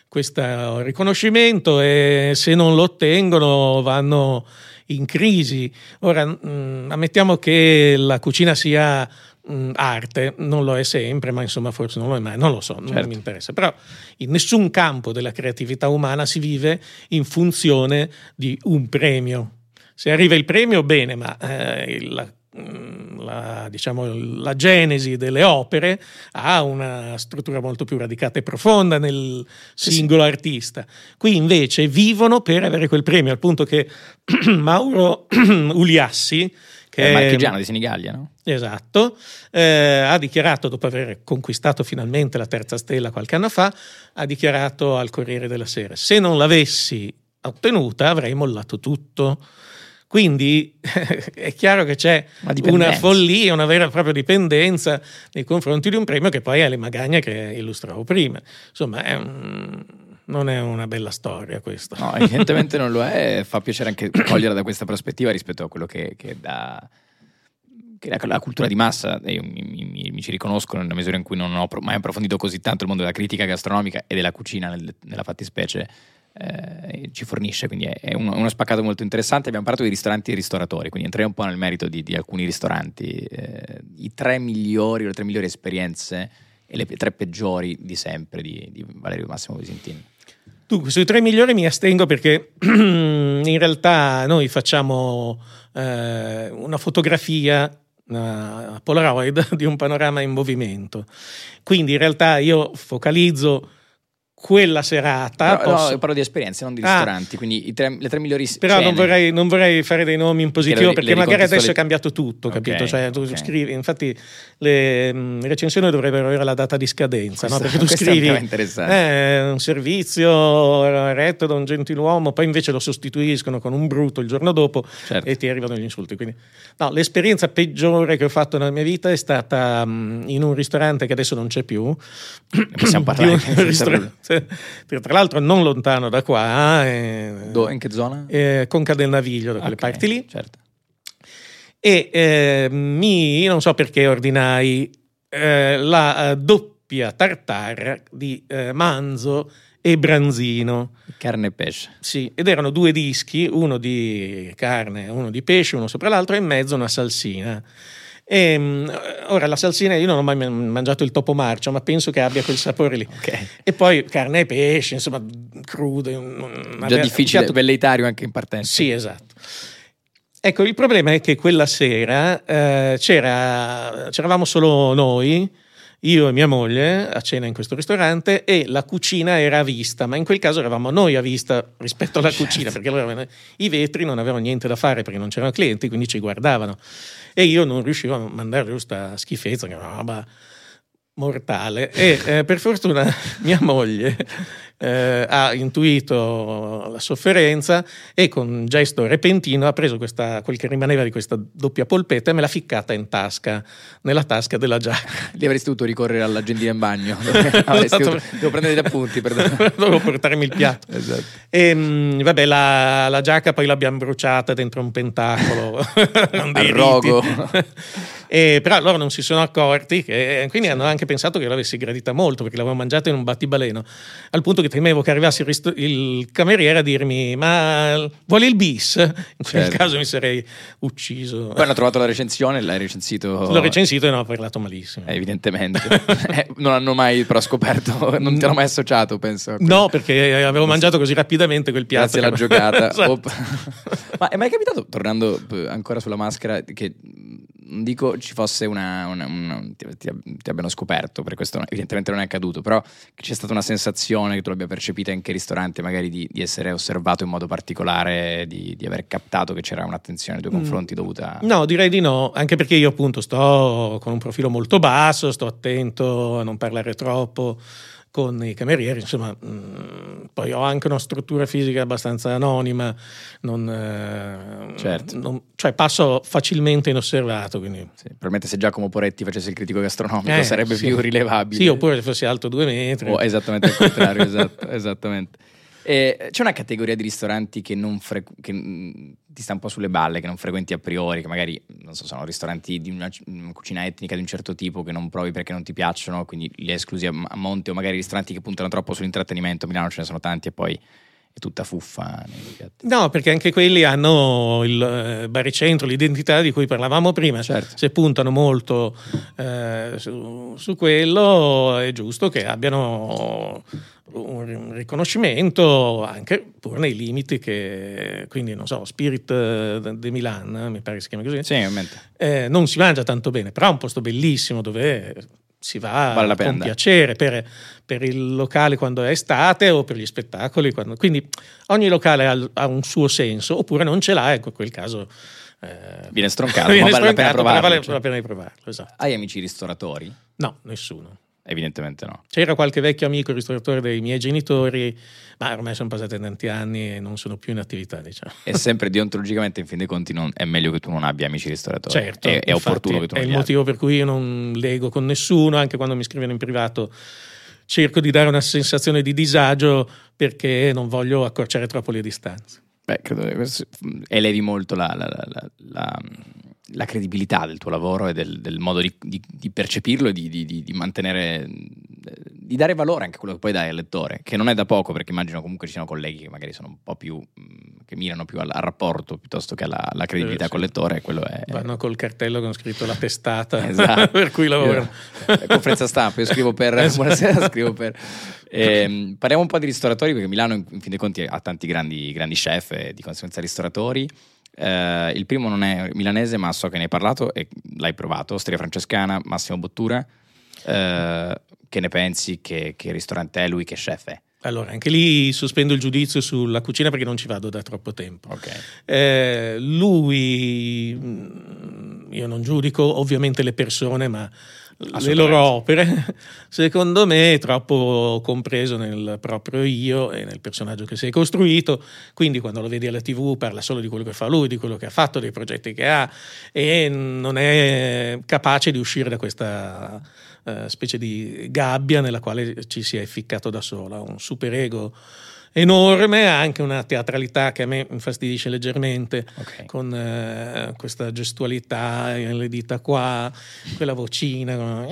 questo riconoscimento e se non lo ottengono vanno in crisi. Ora, mh, ammettiamo che la cucina sia mh, arte, non lo è sempre, ma insomma forse non lo è mai, non lo so, non Certo. mi interessa. Però in nessun campo della creatività umana si vive in funzione di un premio. Se arriva il premio, bene, ma eh, la, mm, la- diciamo, la genesi delle opere ha una struttura molto più radicata e profonda nel singolo artista. Qui invece vivono per avere quel premio, al punto che Mauro Uliassi, che è è marchigiano di Senigallia, no? Esatto, eh, ha dichiarato, dopo aver conquistato finalmente la terza stella qualche anno fa, ha dichiarato al Corriere della Sera, se non l'avessi ottenuta avrei mollato tutto. Quindi è chiaro che c'è una follia, una vera e propria dipendenza nei confronti di un premio che poi ha le magagne che illustravo prima. Insomma, è un- non è una bella storia questa. No, evidentemente non lo è, fa piacere anche coglierla da questa prospettiva rispetto a quello che, che dà che la, la cultura di massa, e mi, mi- mi ci riconosco nella misura in cui non ho mai approfondito così tanto il mondo della critica gastronomica e della cucina nel- nella fattispecie, eh, ci fornisce, quindi è, è uno, uno spaccato molto interessante. Abbiamo parlato di ristoranti e ristoratori, quindi entriamo un po' nel merito di, di alcuni ristoranti, eh, i tre migliori o le tre migliori esperienze e le tre peggiori di sempre di, di Valerio Massimo Visentini. Dunque, sui tre migliori mi astengo perché in realtà noi facciamo eh, una fotografia una Polaroid di un panorama in movimento. Quindi in realtà io focalizzo quella serata. Però, no, posso- io parlo di esperienze, non di Ah. ristoranti, quindi tre- le tre migliori Però non vorrei, non vorrei fare dei nomi in positivo le- perché le magari adesso ricontestuali- è cambiato tutto, Ok, capito? Cioè, tu ok. scrivi, infatti le mm, recensioni dovrebbero avere la data di scadenza, no? Questo- perché tu scrivi eh, un servizio eretto da un gentiluomo, poi invece lo sostituiscono con un brutto il giorno dopo Certo. e ti arrivano gli insulti. Quindi, no, l'esperienza peggiore che ho fatto nella mia vita è stata mm, in un ristorante che adesso non c'è più. possiamo parlare Di un ristorante, tra l'altro non lontano da qua, eh, Do- in che zona? eh, Conca del Naviglio, da quelle Ok, parti lì. Certo. E eh, mi, non so perché ordinai eh, la eh, doppia tartare di eh, manzo e branzino. Carne e pesce. Sì, ed erano due dischi, uno di carne, uno di pesce, uno sopra l'altro, e in mezzo una salsina. E, mm, ora la salsina, io non ho mai mangiato il topo marcio, ma penso che abbia quel sapore lì. Ok. E poi carne e pesce, insomma, crudo. Già un difficile, piatto- velleitario anche in partenza. sì, esatto. Ecco, il problema è che quella sera eh, c'era, c'eravamo solo noi, io e mia moglie, a cena in questo ristorante e la cucina era a vista, ma in quel caso eravamo noi a vista rispetto alla Certo. cucina, perché loro avevano- i vetri non avevano niente da fare perché non c'erano clienti, quindi ci guardavano. E io non riuscivo a mandare giù sta schifezza, che era una roba mortale. E eh, per fortuna mia moglie eh, ha intuito la sofferenza e con un gesto repentino ha preso questa, quel che rimaneva di questa doppia polpetta e me l'ha ficcata in tasca, nella tasca della giacca. Lì avresti dovuto ricorrere all'agendina in bagno. Avresti dovuto- devo prendere gli appunti, perdono. Dovevo portarmi il piatto. Esatto. E mh, vabbè, la, la giacca poi l'abbiamo bruciata dentro un pentacolo. Al rogo. E, però loro non si sono accorti, che, quindi hanno anche pensato che l'avessi gradita molto perché l'avevo mangiata in un battibaleno, al punto che temevo che arrivasse il, risto- il cameriere a dirmi ma vuole il bis? In quel Certo. caso mi sarei ucciso. Poi hanno trovato la recensione, l'hai recensito. L'ho recensito e ne ho parlato malissimo. Eh, evidentemente. Eh, non hanno mai però scoperto, non ti hanno mai associato, penso. quel- No, perché avevo mangiato così rapidamente quel piatto. Grazie alla giocata. Esatto. Ma è mai capitato, tornando eh, ancora sulla maschera, che dico ci fosse una. una- una- ti, ti- abbiano scoperto, perché questo evidentemente non è accaduto, però che c'è stata una sensazione che tu l'abbia percepita anche in ristorante, magari di, di essere osservato in modo particolare, di, di aver captato che c'era un'attenzione nei tuoi Mm. confronti dovuta. No, direi di no, anche perché io appunto sto con un profilo molto basso, sto attento a non parlare troppo con i camerieri, insomma, mm, poi ho anche una struttura fisica abbastanza anonima, non, eh, Certo. non- cioè passo facilmente inosservato, quindi... Sì, probabilmente se Giacomo Poretti facesse il critico gastronomico Eh, sarebbe sì. più rilevabile. Sì, oppure se fossi alto due metri. O esattamente al contrario, esatto, esattamente. E c'è una categoria di ristoranti che, fre- che mm, ti sta un po' sulle balle, che non frequenti a priori, che magari non so, sono ristoranti di una, una cucina etnica di un certo tipo che non provi perché non ti piacciono, quindi li esclusi a monte, o magari ristoranti che puntano troppo sull'intrattenimento. A Milano ce ne sono tanti e poi è tutta fuffa. No, perché anche quelli hanno il eh, baricentro, l'identità di cui parlavamo prima. Certo. Se puntano molto eh, su, su quello, è giusto che abbiano un riconoscimento anche pur nei limiti che quindi non so Spirit eh, de Milan mi pare che si chiami così Sì, eh, non si mangia tanto bene però è un posto bellissimo dove si va Vale con piacere per, per il locale quando è estate o per gli spettacoli quando- quindi ogni locale ha, ha un suo senso oppure non ce l'ha ecco in quel caso eh, Viene stroncato, viene ma vale la pena provarlo, vale cioè. la pena di provarlo esatto. Hai amici ristoratori? no nessuno Evidentemente no. C'era qualche vecchio amico ristoratore dei miei genitori, ma ormai sono passati tanti anni e non sono più in attività, diciamo. E sempre deontologicamente, in fin dei conti, non- è meglio che tu non abbia amici ristoratori. Certo, è, è opportuno che tu è non il li motivo per cui io non lego con nessuno, anche quando mi scrivono in privato cerco di dare una sensazione di disagio perché non voglio accorciare troppo le distanze. Beh, credo che questo- elevi molto la, la- la- la- la- credibilità del tuo lavoro e del, del modo di, di- di percepirlo e di, di- mantenere, di dare valore anche a quello che poi dai al lettore, che non è da poco perché immagino comunque ci siano colleghi che magari sono un po' più, mh, che mirano più al, al rapporto piuttosto che alla, alla credibilità Eh, sì. col lettore quello è... Vanno col cartello con scritto la testata Esatto. per cui lavorano. Eh, Conferenza stampa, io scrivo per. Esatto. Buonasera, scrivo per. Ehm, parliamo un po' di ristoratori perché Milano, in, in fin dei conti, ha tanti grandi, grandi chef e di conseguenza ristoratori. Eh, il primo non è milanese, ma so che ne hai parlato e l'hai provato. Osteria Francescana, Massimo Bottura. Eh, che ne pensi? Che, che ristorante è lui? Che chef è? Allora, anche lì sospendo il giudizio sulla cucina perché non ci vado da troppo tempo. Ok. Eh, lui, mm, io non giudico ovviamente le persone, ma le loro opere, secondo me è troppo compreso nel proprio io e nel personaggio che si è costruito. Quindi, quando lo vedi alla TV, parla solo di quello che fa lui, di quello che ha fatto, dei progetti che ha, e non è capace di uscire da questa eh, specie di gabbia nella quale ci si è ficcato da sola. Un superego enorme, ha anche una teatralità che a me infastidisce leggermente Ok. con eh, questa gestualità, eh, le dita qua, quella vocina.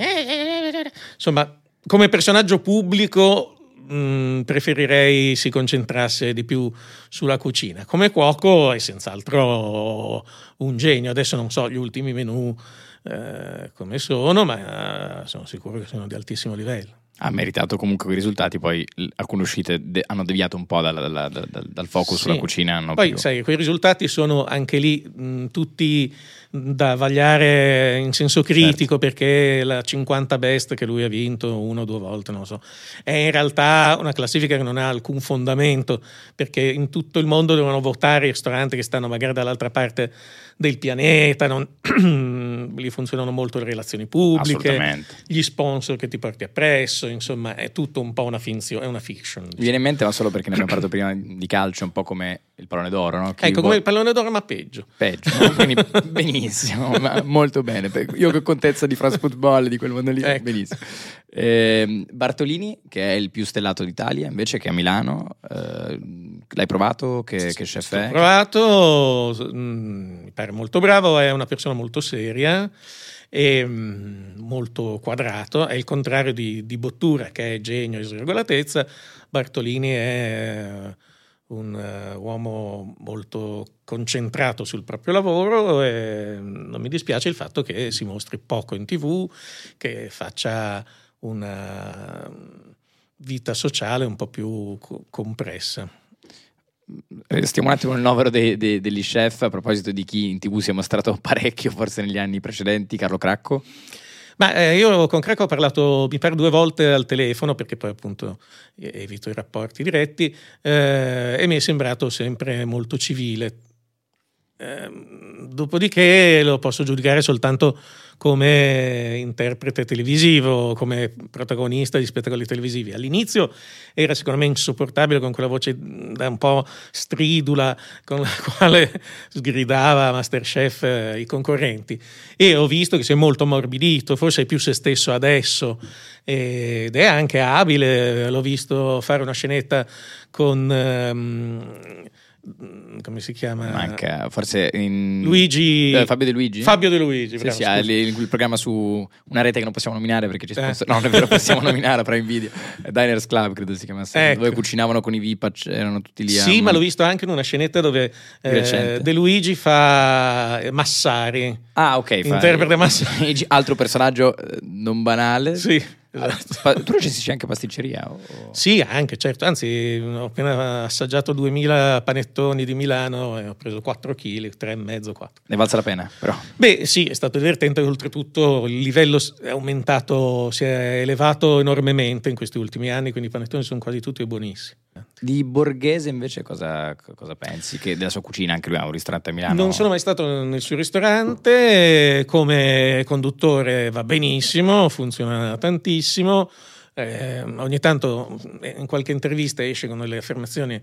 Insomma, come personaggio pubblico mh, preferirei si concentrasse di più sulla cucina. Come cuoco è senz'altro un genio. Adesso non so gli ultimi menù eh, come sono, ma sono sicuro che sono di altissimo livello. Ha meritato comunque quei risultati, poi alcune uscite de- hanno deviato un po' dal, dal- dal- dal- focus Sì. sulla cucina. Hanno Poi, più- sai, quei risultati sono anche lì mh, tutti da vagliare in senso critico perché la 50 best che lui ha vinto una o due volte, non so, è in realtà una classifica che non ha alcun fondamento perché in tutto il mondo devono votare i ristoranti che stanno magari dall'altra parte del pianeta, non- lì funzionano molto le relazioni pubbliche, gli sponsor che ti porti appresso, insomma è tutto un po' una finzione, è una fiction. Mi viene in mente, ma solo perché ne abbiamo parlato prima di calcio, un po' come il pallone d'oro, no? Che Ecco, come vo- il pallone d'oro ma peggio. peggio, no? quindi benissimo, ma molto bene. Io che ho contezza di France Football, di quel mondo lì, Ecco. benissimo. Ehm, Bartolini, che è il più stellato d'Italia, invece che a Milano, eh, l'hai provato? Che, che chef è? provato, mm, mi pare molto bravo, è una persona molto seria e mm, molto quadrato, è il contrario di, di Bottura che è genio e sregolatezza, Bartolini è un uh, uomo molto concentrato sul proprio lavoro e non mi dispiace il fatto che si mostri poco in tv, che faccia una vita sociale un po' più co- compressa. Stiamo un attimo nel novero dei, dei, degli chef a proposito di chi in tv si è mostrato parecchio forse negli anni precedenti, Carlo Cracco. Ma eh, io con Cracco ho parlato, mi pare due volte al telefono perché poi appunto evito i rapporti diretti eh, e mi è sembrato sempre molto civile. Eh, dopodiché lo posso giudicare soltanto come interprete televisivo, come protagonista di spettacoli televisivi. All'inizio era sicuramente insopportabile con quella voce da un po' stridula con la quale sgridava Masterchef eh, i concorrenti e ho visto che si è molto ammorbidito, forse è più se stesso adesso ed è anche abile, l'ho visto fare una scenetta con... Mm, come si chiama? Manca, forse in... Luigi... Eh, Fabio De Luigi? Fabio De Luigi, sì, sì, ha il, il, programma su una rete che non possiamo nominare perché ci sponsor... eh. No, non è vero, possiamo nominare Prime Video. Diners Club, credo si chiamasse. Ecco. Dove cucinavano con i Vipac, erano tutti lì. Sì, a... ma l'ho visto anche in una scenetta dove eh, De Luigi fa Massari. Ah, ok. Interpreta fa... Massari. Altro personaggio eh, non banale. Sì. Esatto. Tu gestisci anche pasticceria? O... Sì, anche, certo. Anzi, ho appena assaggiato 2000 panettoni di Milano e ho preso 4 kg, 3,5, 4. Ne valsa la pena, però? Beh, sì, è stato divertente. Oltretutto il livello è aumentato, si è elevato enormemente in questi ultimi anni, quindi i panettoni sono quasi tutti buonissimi. Di Borghese invece cosa, cosa, pensi? Che della sua cucina anche lui ha un ristorante a Milano? Non sono mai stato nel suo ristorante, come conduttore va benissimo, funziona tantissimo. Eh, ogni tanto in qualche intervista esce con delle affermazioni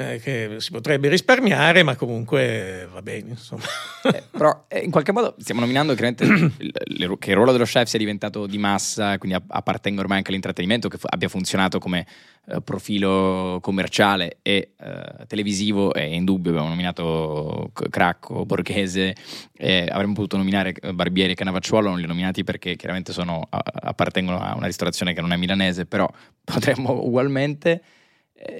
eh, che si potrebbe risparmiare, ma comunque va bene. Insomma. Eh, però eh, in qualche modo stiamo nominando che il ruolo dello chef sia diventato di massa, quindi appartenga ormai anche all'intrattenimento, che abbia funzionato come eh, profilo commerciale e eh, televisivo, è indubbio. Abbiamo nominato Cracco, Borghese, avremmo potuto nominare Barbieri e Canavacciuolo, non li ho nominati perché chiaramente sono, appartengono a una ristorazione che non è milanese, però potremmo ugualmente eh,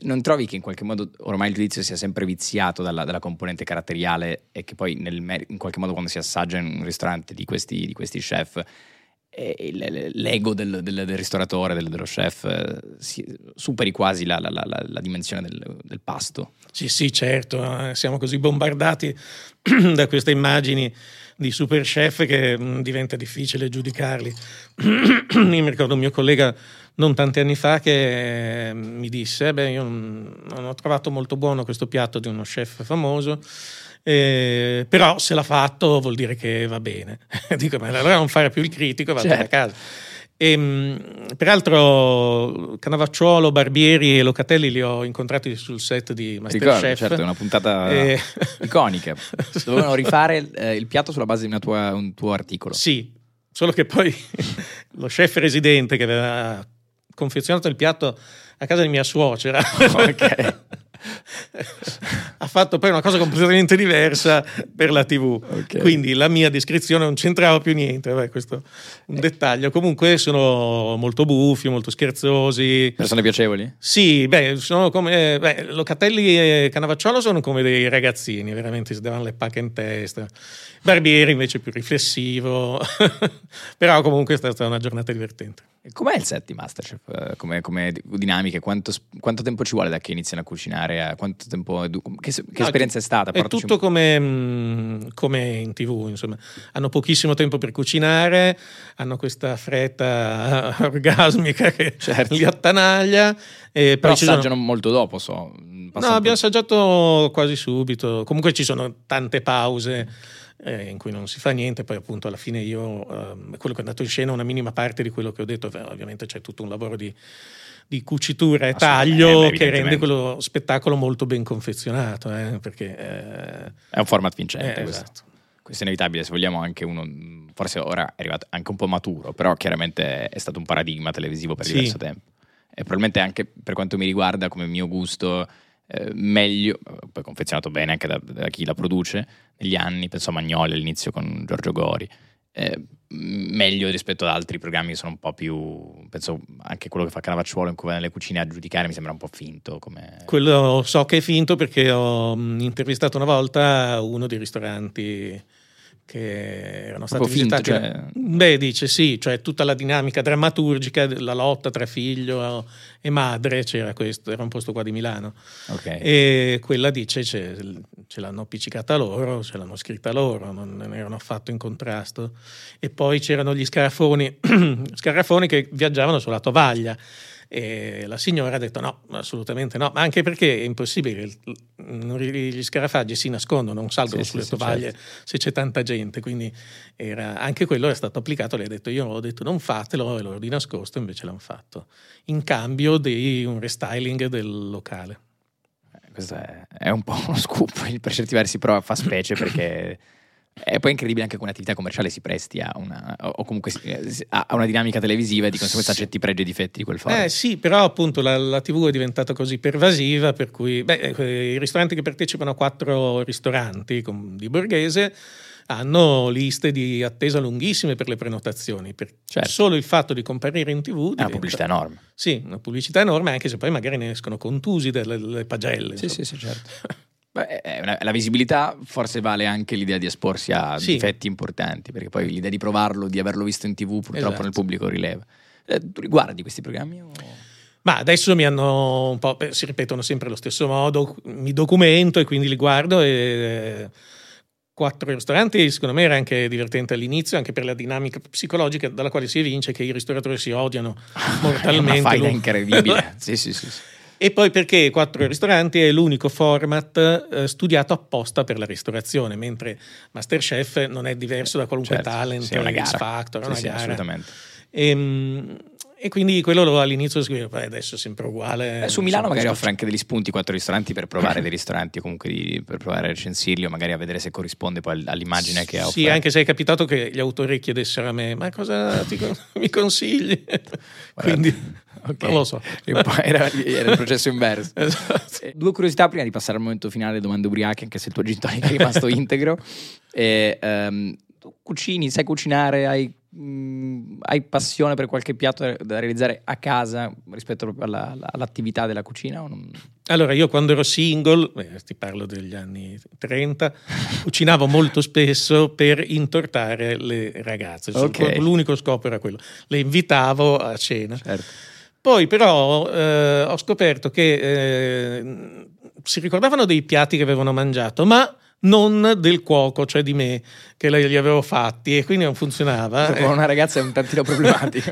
non trovi che in qualche modo ormai il giudizio sia sempre viziato dalla, dalla componente caratteriale e che poi nel, in qualche modo quando si assaggia in un ristorante di questi, di questi chef eh, l'ego del, del, del ristoratore, del, dello chef, eh, si, superi quasi la, la, la, la dimensione del, del, pasto. Sì, sì, certo, siamo così bombardati da queste immagini di super chef che mh, mm, diventa difficile giudicarli. Mi ricordo un mio collega non tanti anni fa che mi disse, beh, io non ho trovato molto buono questo piatto di uno chef famoso, eh, però se l'ha fatto vuol dire che va bene. Dico, ma allora non fare più il critico e vado certo. a casa. E, ehm, peraltro Canavacciuolo, Barbieri e Locatelli li ho incontrati sul set di Masterchef. Ricordo, certo, è una puntata e... iconica. Dovevano rifare eh, il piatto sulla base di tua, un tuo articolo. Sì, solo che poi lo chef residente che aveva confezionato il piatto a casa di mia suocera. Ok. Ha fatto poi una cosa completamente diversa per la TV. Okay. Quindi la mia descrizione non c'entrava più niente. Beh, questo è un eh. dettaglio. Comunque sono molto buffi, molto scherzosi. Persone piacevoli? Sì, beh, sono come. Beh, Locatelli e Canavacciolo sono come dei ragazzini, veramente si davano le pacche in testa. Barbieri invece più riflessivo. Però comunque è stata una giornata divertente. Com'è il set di Masterchef? Eh, come, come dinamiche? Quanto, quanto, tempo ci vuole da che iniziano a cucinare? Quanto tempo, che, che no, esperienza è stata? È tutto come, mm, come, in tv, insomma. Hanno pochissimo tempo per cucinare, hanno questa fretta orgasmica che certo. li attanaglia. E Però assaggiano sono... molto dopo, so. no, abbiamo assaggiato quasi subito. Comunque ci sono tante pause eh, in cui non si fa niente, poi appunto alla fine io, eh, quello che è andato in scena, una minima parte di quello che ho detto, ovviamente c'è tutto un lavoro di, di cucitura e taglio eh, che rende quello spettacolo molto ben confezionato, eh, perché... Eh, è un format vincente. Eh, esatto. Questo è inevitabile, se vogliamo anche uno, forse ora è arrivato anche un po' maturo, però chiaramente è stato un paradigma televisivo per sì. diverso tempo. E probabilmente anche per quanto mi riguarda, come mio gusto, eh, meglio, poi confezionato bene anche da, da, chi la produce negli anni, penso a Magnoli all'inizio con Giorgio Gori. eh, meglio rispetto ad altri programmi che sono un po' più penso anche quello che fa Caravacciuolo in cui va nelle cucine a giudicare mi sembra un po' finto come... quello so che è finto perché ho mm, intervistato una volta uno dei ristoranti che erano stati Proprio finto, visitati. cioè- Beh, dice sì, cioè tutta la dinamica drammaturgica, la lotta tra figlio e madre, c'era questo, era un posto qua di Milano. ok E quella dice ce, ce l'hanno appiccicata loro, ce l'hanno scritta loro, non erano affatto in contrasto. E poi c'erano gli scarafoni, scarafoni che viaggiavano sulla tovaglia. E la signora ha detto no, assolutamente no, ma anche perché è impossibile, gli scarafaggi si nascondono, non salgono Sì, sulle sì, tovaglie se c'è tanta gente, quindi era- anche quello è stato applicato, lei ha detto io ho detto non fatelo e loro di nascosto invece l'hanno fatto, in cambio di un restyling del locale. questo è, è un po' uno scoop per certi versi però fa specie perché è poi incredibile anche che un'attività commerciale si presti a una o comunque eh, a una dinamica televisiva e di conseguenza Sì. accetti pregi e difetti di quel format Eh sì, però appunto la, la TV è diventata così pervasiva per cui beh, eh, i ristoranti che partecipano a quattro ristoranti di Borghese hanno liste di attesa lunghissime per le prenotazioni. Per Certo. Solo il fatto di comparire in TV è una diventa- pubblicità enorme Sì, una pubblicità enorme, anche se poi magari ne escono contusi dalle dalle pagelle. sì insomma. sì sì certo Beh, una- la visibilità forse vale anche l'idea di esporsi a Sì. difetti importanti perché poi l'idea di provarlo di averlo visto in tv purtroppo Esatto. nel pubblico rileva Eh, tu riguardi questi programmi? O... Ma adesso mi hanno un po', si ripetono sempre allo stesso modo, mi documento e quindi li guardo e eh, quattro ristoranti secondo me era anche divertente all'inizio, anche per la dinamica psicologica dalla quale si evince che i ristoratori si odiano mortalmente. È una faida incredibile. sì, sì, sì. sì. E poi perché quattro ristoranti è l'unico format eh, studiato apposta per la ristorazione, mentre Masterchef non è diverso da qualunque Certo, talent, sì, è una gara. Factor, è Sì, una sì, gara. assolutamente. E, e quindi quello lo all'inizio scrivevo, "Beh, adesso è sempre uguale. Eh, su Milano so, magari offre anche degli spunti, quattro ristoranti per provare dei ristoranti o comunque di- per provare a recensirli o magari a vedere se corrisponde poi all'immagine che ha. Sì, anche se è capitato che gli autori chiedessero a me, ma cosa ti mi consigli? Quindi Ok. non lo so. Era, era il processo inverso. Esatto. Eh, Due curiosità prima di passare al momento finale, domande ubriache, anche se il tuo gin tonic è rimasto integro. E, ehm, tu cucini, sai cucinare, hai, mh, hai passione per qualche piatto da, da realizzare a casa rispetto proprio alla- alla- all'attività della cucina? Allora, io quando ero single, beh, ti parlo degli anni 30, cucinavo molto spesso per intortare le ragazze. Solo- Ok. L'unico scopo era quello. Le invitavo a cena. Certo. Poi però eh, ho scoperto che eh, si ricordavano dei piatti che avevano mangiato, ma non del cuoco, cioè di me, che li avevo fatti e quindi non funzionava. Con una ragazza è un tantino problematico.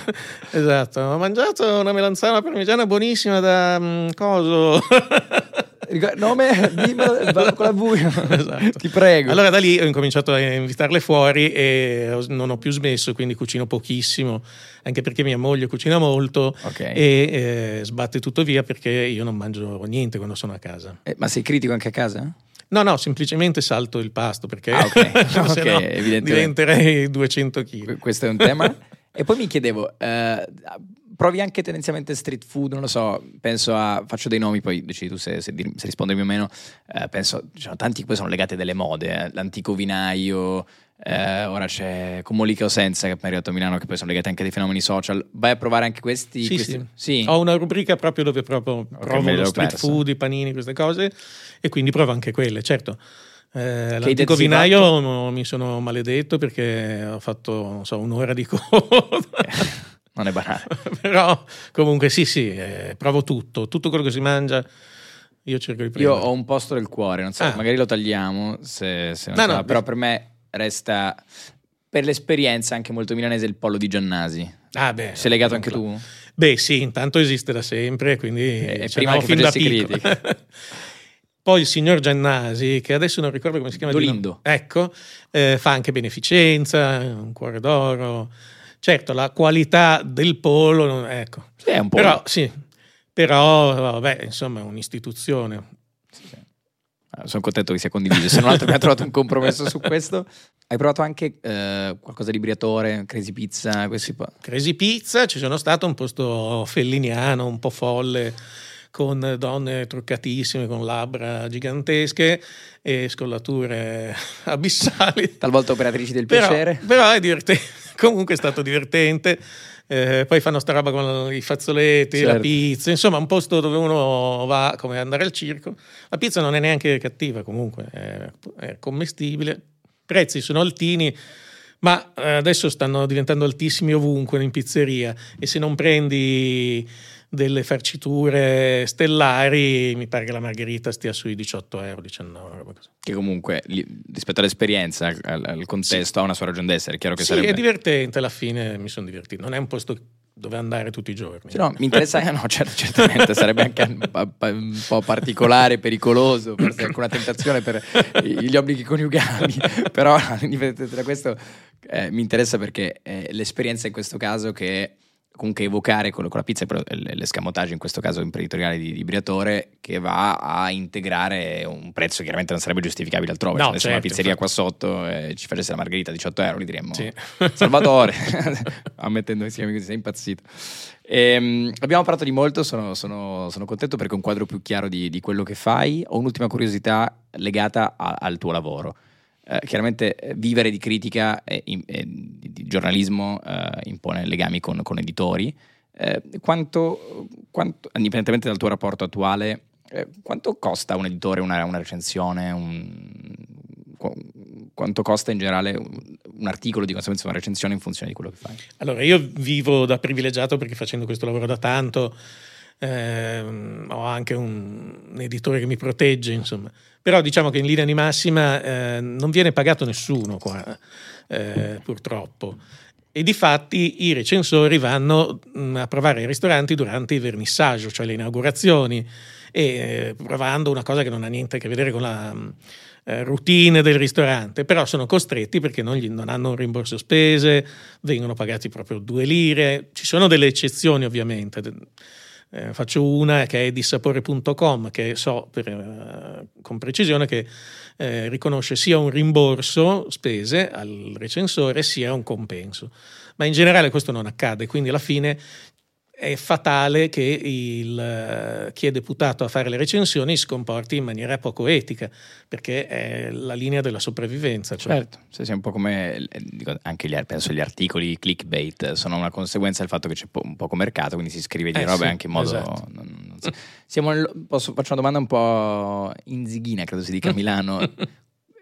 esatto, ho mangiato una melanzana parmigiana buonissima da mm, coso. Nome, dimmelo con la V. Esatto. Ti prego. Allora da lì ho incominciato a invitarle fuori e non ho più smesso, quindi cucino pochissimo, anche perché mia moglie cucina molto Ok. e eh, sbatte tutto via perché io non mangio niente quando sono a casa. Eh, ma sei critico anche a casa? No, no, semplicemente salto il pasto perché Ah, ok. se Ok, no evidentemente. diventerei 200 kg. Que- Questo è un tema. e poi mi chiedevo, eh, provi anche tendenzialmente street food, non lo so, penso a, faccio dei nomi, poi decidi tu se, se, se rispondermi o meno, eh, penso, ci sono tanti che poi sono legati a delle mode, eh, l'antico vinaio, eh, ora c'è Comolica o Senza che è arrivato a Milano, che poi sono legati anche a dei fenomeni social, vai a provare anche questi? Sì, questi? sì. Ho una rubrica proprio dove proprio provo me lo street persa. food, i panini, queste cose e quindi provo anche quelle, certo. Eh, l'antico vinaio mi sono maledetto perché ho fatto non so, un'ora di coda. Non è banale. Però comunque sì, sì, eh, provo tutto, tutto quello che si mangia. Io cerco di Io prendere. ho un posto del cuore, non so, Ah. magari lo tagliamo, se, se non No, si no, però per me resta, per l'esperienza anche molto milanese, il pollo di Giannasi. Ah, beh, Sei legato anche tu? Beh, sì, intanto esiste da sempre, quindi E ce prima che fin da critica. Poi il signor Giannasi, che adesso non ricordo come si chiama, Dolindo. ecco, eh, fa anche beneficenza, un cuore d'oro. Certo, la qualità del pollo, non- ecco. Sì, è un po'. Però, sì, però, vabbè, insomma, è un'istituzione. Ah, Sono contento che sia condiviso. Se non altro abbiamo trovato un compromesso su questo. Hai provato anche eh, qualcosa di Briatore, Crazy Pizza, questi po- Crazy Pizza, ci sono stato un posto felliniano, un po' folle, con donne truccatissime, con labbra gigantesche e scollature abissali. Talvolta operatrici del Però, piacere. però è divertente, comunque è stato divertente. Eh, poi fanno sta roba con i fazzoletti, la Certo. pizza, insomma un posto dove uno va come andare al circo. La pizza non è neanche cattiva comunque, è, è commestibile. I prezzi sono altini, ma eh, adesso stanno diventando altissimi ovunque in pizzeria e se non prendi delle farciture stellari mi pare che la margherita stia sui 18 euro, 19 roba così. Che comunque rispetto all'esperienza, al, al contesto, ha una sua ragione d'essere. È chiaro che Sì, sarebbe. è divertente, alla fine mi sono divertito. Non è un posto dove andare tutti i giorni. Sì, no, mi interessa, eh, no, certo, certamente sarebbe anche un po' particolare, pericoloso, forse anche una tentazione per gli obblighi coniugali, però da questo eh, mi interessa perché eh, l'esperienza in questo caso che comunque evocare con, con la pizza però l'escamotage in questo caso imprenditoriale di, di Briatore che va a integrare un prezzo che chiaramente non sarebbe giustificabile altrove. No, Se adesso una certo, pizzeria infatti. qua sotto eh, ci facesse la margherita a 18 euro, gli diremmo Sì. Salvatore, ammettendo insieme così, sei impazzito. Ehm, abbiamo parlato di molto, sono, sono- sono contento perché ho un quadro più chiaro di, di quello che fai. Ho un'ultima curiosità legata a- al tuo lavoro. Eh, chiaramente eh, vivere di critica e, e di, di giornalismo eh, impone legami con, con editori. Quanto, quanto, indipendentemente dal tuo rapporto attuale, quanto costa un editore una, una recensione? un- qu- quanto costa in generale un articolo, di conseguenza una recensione in funzione di quello che fai? Allora, io vivo da privilegiato perché facendo questo lavoro da tanto ehm, ho anche un, un editore che mi protegge, insomma. Però diciamo che in linea di massima eh, non viene pagato nessuno qua, eh, purtroppo. E di fatti i recensori vanno mh, a provare i ristoranti durante il vernissaggio, cioè le inaugurazioni, e eh, provando una cosa che non ha niente a che vedere con la mh, eh, routine del ristorante, però sono costretti perché non, gli- non hanno un rimborso spese, vengono pagati proprio due lire. Ci sono delle eccezioni ovviamente. Eh, faccio una che è di sapore.com che so per, eh, con precisione che eh, riconosce sia un rimborso spese al recensore sia un compenso. Ma in generale questo non accade, quindi alla fine è fatale che il, eh, chi è deputato a fare le recensioni si comporti in maniera poco etica, perché è la linea della sopravvivenza. cioè- Certo, sì, è un po' come eh, anche gli, penso gli articoli clickbait sono una conseguenza del fatto che c'è un poco mercato, quindi si scrive di Eh, robe sì, anche in modo. esatto. non- non so. Nel- posso, faccio una domanda un po' inzighina, credo si dica a Milano.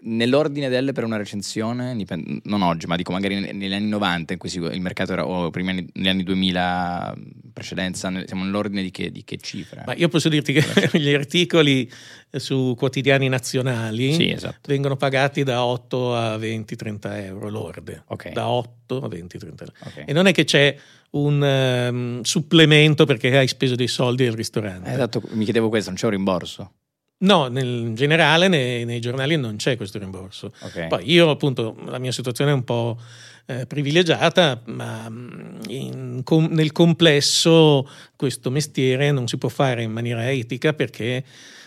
Nell'ordine delle per una recensione, non oggi, ma dico magari ne- negli anni 90 in cui il mercato era, o prima anni- negli anni 2000 precedenza, siamo nell'ordine di che, di che cifra? Ma io posso dirti che gli articoli su quotidiani nazionali Sì, esatto. vengono pagati da 8 a 20-30 euro lorde. Ok. Da 8 a 20-30 euro. Ok. E non è che c'è un ehm, supplemento perché hai speso dei soldi al ristorante. Eh, Esatto, mi chiedevo questo, non c'è un rimborso. No, nel, in generale nei, nei giornali non c'è questo rimborso. Ok. Poi io appunto la mia situazione è un po' eh, privilegiata, ma mm, in com- nel complesso questo mestiere non si può fare in maniera etica perché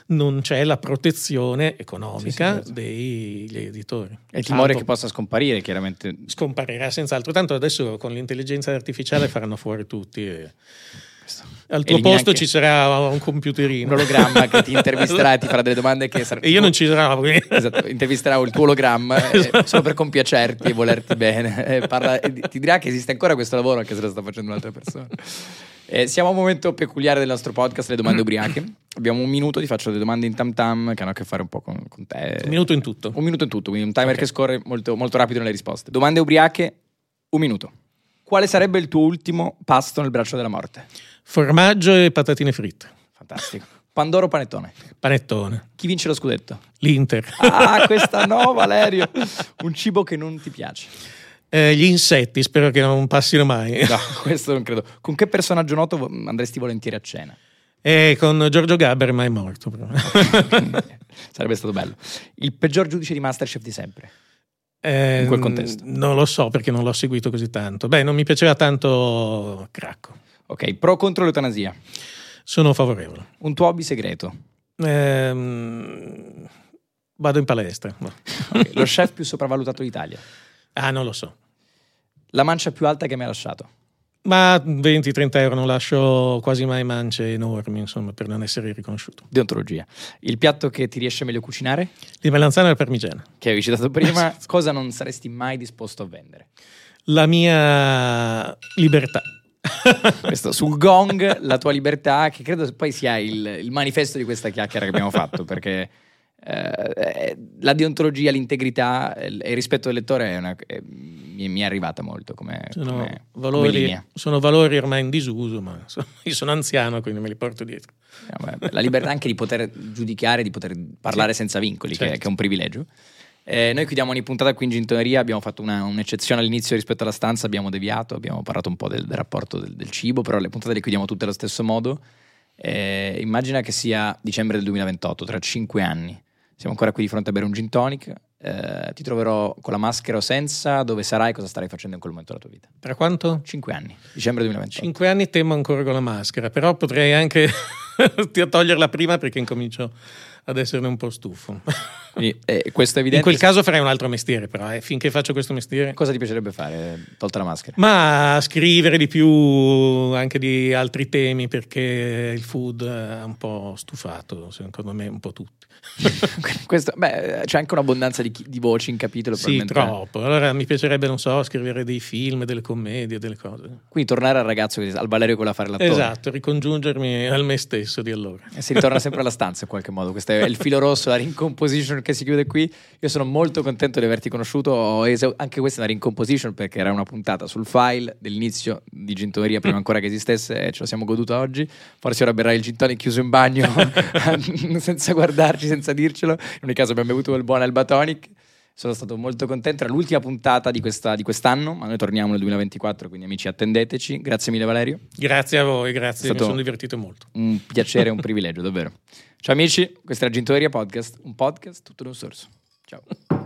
non c'è la protezione economica Sì, sì, certo. degli editori. E il timore Tanto che possa scomparire, chiaramente. scomparirà senz'altro. Tanto adesso con l'intelligenza artificiale faranno fuori tutti. e- Al tuo posto anche ci sarà un computerino. un ologramma che ti intervisterà e ti farà delle domande che saranno. E io non ci sarò. quindi- Esatto, intervisterà il tuo ologramma eh, solo per compiacerti e volerti bene. Eh, parla- e ti dirà che esiste ancora questo lavoro anche se lo sta facendo un'altra persona. Eh, siamo a un momento peculiare del nostro podcast, le domande ubriache. Abbiamo un minuto, ti faccio delle domande in tam tam che hanno a che fare un po' con, con te. Un minuto in tutto. Un minuto in tutto, quindi un timer Ok. che scorre molto, molto rapido nelle risposte. Domande ubriache, un minuto. Quale sarebbe il tuo ultimo pasto nel braccio della morte? Formaggio e patatine fritte. Fantastico. Pandoro o panettone? Panettone. Chi vince lo scudetto? L'Inter. Ah, questa no, Valerio. Un cibo che non ti piace. Eh, gli insetti, spero che non passino mai. No, questo non credo. Con che personaggio noto andresti volentieri a cena? E con Giorgio Gabber, ma è morto. Sarebbe stato bello. Il peggior giudice di Masterchef di sempre. Eh, In quel contesto. Non lo so perché non l'ho seguito così tanto. Beh, non mi piaceva tanto Cracco. Ok, pro contro l'eutanasia. Sono favorevole. Un tuo hobby segreto. Ehm, vado in palestra. No. Ok, Lo chef più sopravvalutato d'Italia. Ah, non lo so. La mancia più alta che mi ha lasciato. Ma 20-30 euro non lascio quasi mai mance enormi, insomma, per non essere riconosciuto. Deontologia. Il piatto che ti riesce meglio cucinare? Di melanzana e parmigiana. Che avevi citato prima, cosa non saresti mai disposto a vendere? La mia libertà. Questo sul gong, la tua libertà, che credo poi sia il, il manifesto di questa chiacchiera che abbiamo fatto, perché eh, la deontologia, l'integrità e il rispetto del lettore è una, è, mi, è arrivata molto come, sono, come, valori, come sono valori ormai in disuso, ma sono, io sono anziano, quindi me li porto dietro. la libertà anche di poter giudicare, di poter parlare sì. senza vincoli, certo. che, che, è un privilegio. Eh, noi chiudiamo ogni puntata qui in Gintoneria, abbiamo fatto una, un'eccezione all'inizio rispetto alla stanza, abbiamo deviato, abbiamo parlato un po' del, del rapporto del, del, cibo, però le puntate le chiudiamo tutte allo stesso modo. Eh, immagina che sia dicembre del 2028, tra cinque anni siamo ancora qui di fronte a bere un gin tonic. Eh, ti troverò con la maschera o senza, dove sarai, cosa starai facendo in quel momento della tua vita? Tra quanto? Cinque anni, dicembre 2028. Cinque anni temo ancora con la maschera, però potrei anche toglierla prima perché incomincio ad esserne un po' stufo. E, eh, questo è evidente. In quel caso farei un altro mestiere, però eh, finché faccio questo mestiere. Cosa ti piacerebbe fare, tolta la maschera? Ma scrivere di più anche di altri temi perché il food ha un po' stufato, secondo me, un po' tutti. questo, beh, c'è anche un'abbondanza di, di voci in capitolo. Sì, troppo. Allora mi piacerebbe, non so, scrivere dei film, delle commedie, delle cose. Quindi tornare al ragazzo, al Valerio con la fare l'attore. Esatto, ricongiungermi al me stesso di allora. E si ritorna sempre alla stanza in qualche modo. Questo è il filo rosso, la rincomposition che si chiude qui. Io sono molto contento di averti conosciuto. Anche questa è una rincomposition perché era una puntata sul file dell'inizio di Gintoneria prima ancora che esistesse e ce la siamo goduta oggi. Forse ora berrai il gin chiuso in bagno senza guardarci, senza dircelo. In ogni caso abbiamo bevuto il buon Alba Tonic. Sono stato molto contento. Era l'ultima puntata di, questa, di, quest'anno, ma noi torniamo nel 2024, quindi amici attendeteci. Grazie mille Valerio. Grazie a voi, grazie, mi sono divertito molto. Un piacere, un privilegio, davvero. Ciao amici, questa è la Gintoneria Podcast, un podcast tutto in un sorso. Ciao.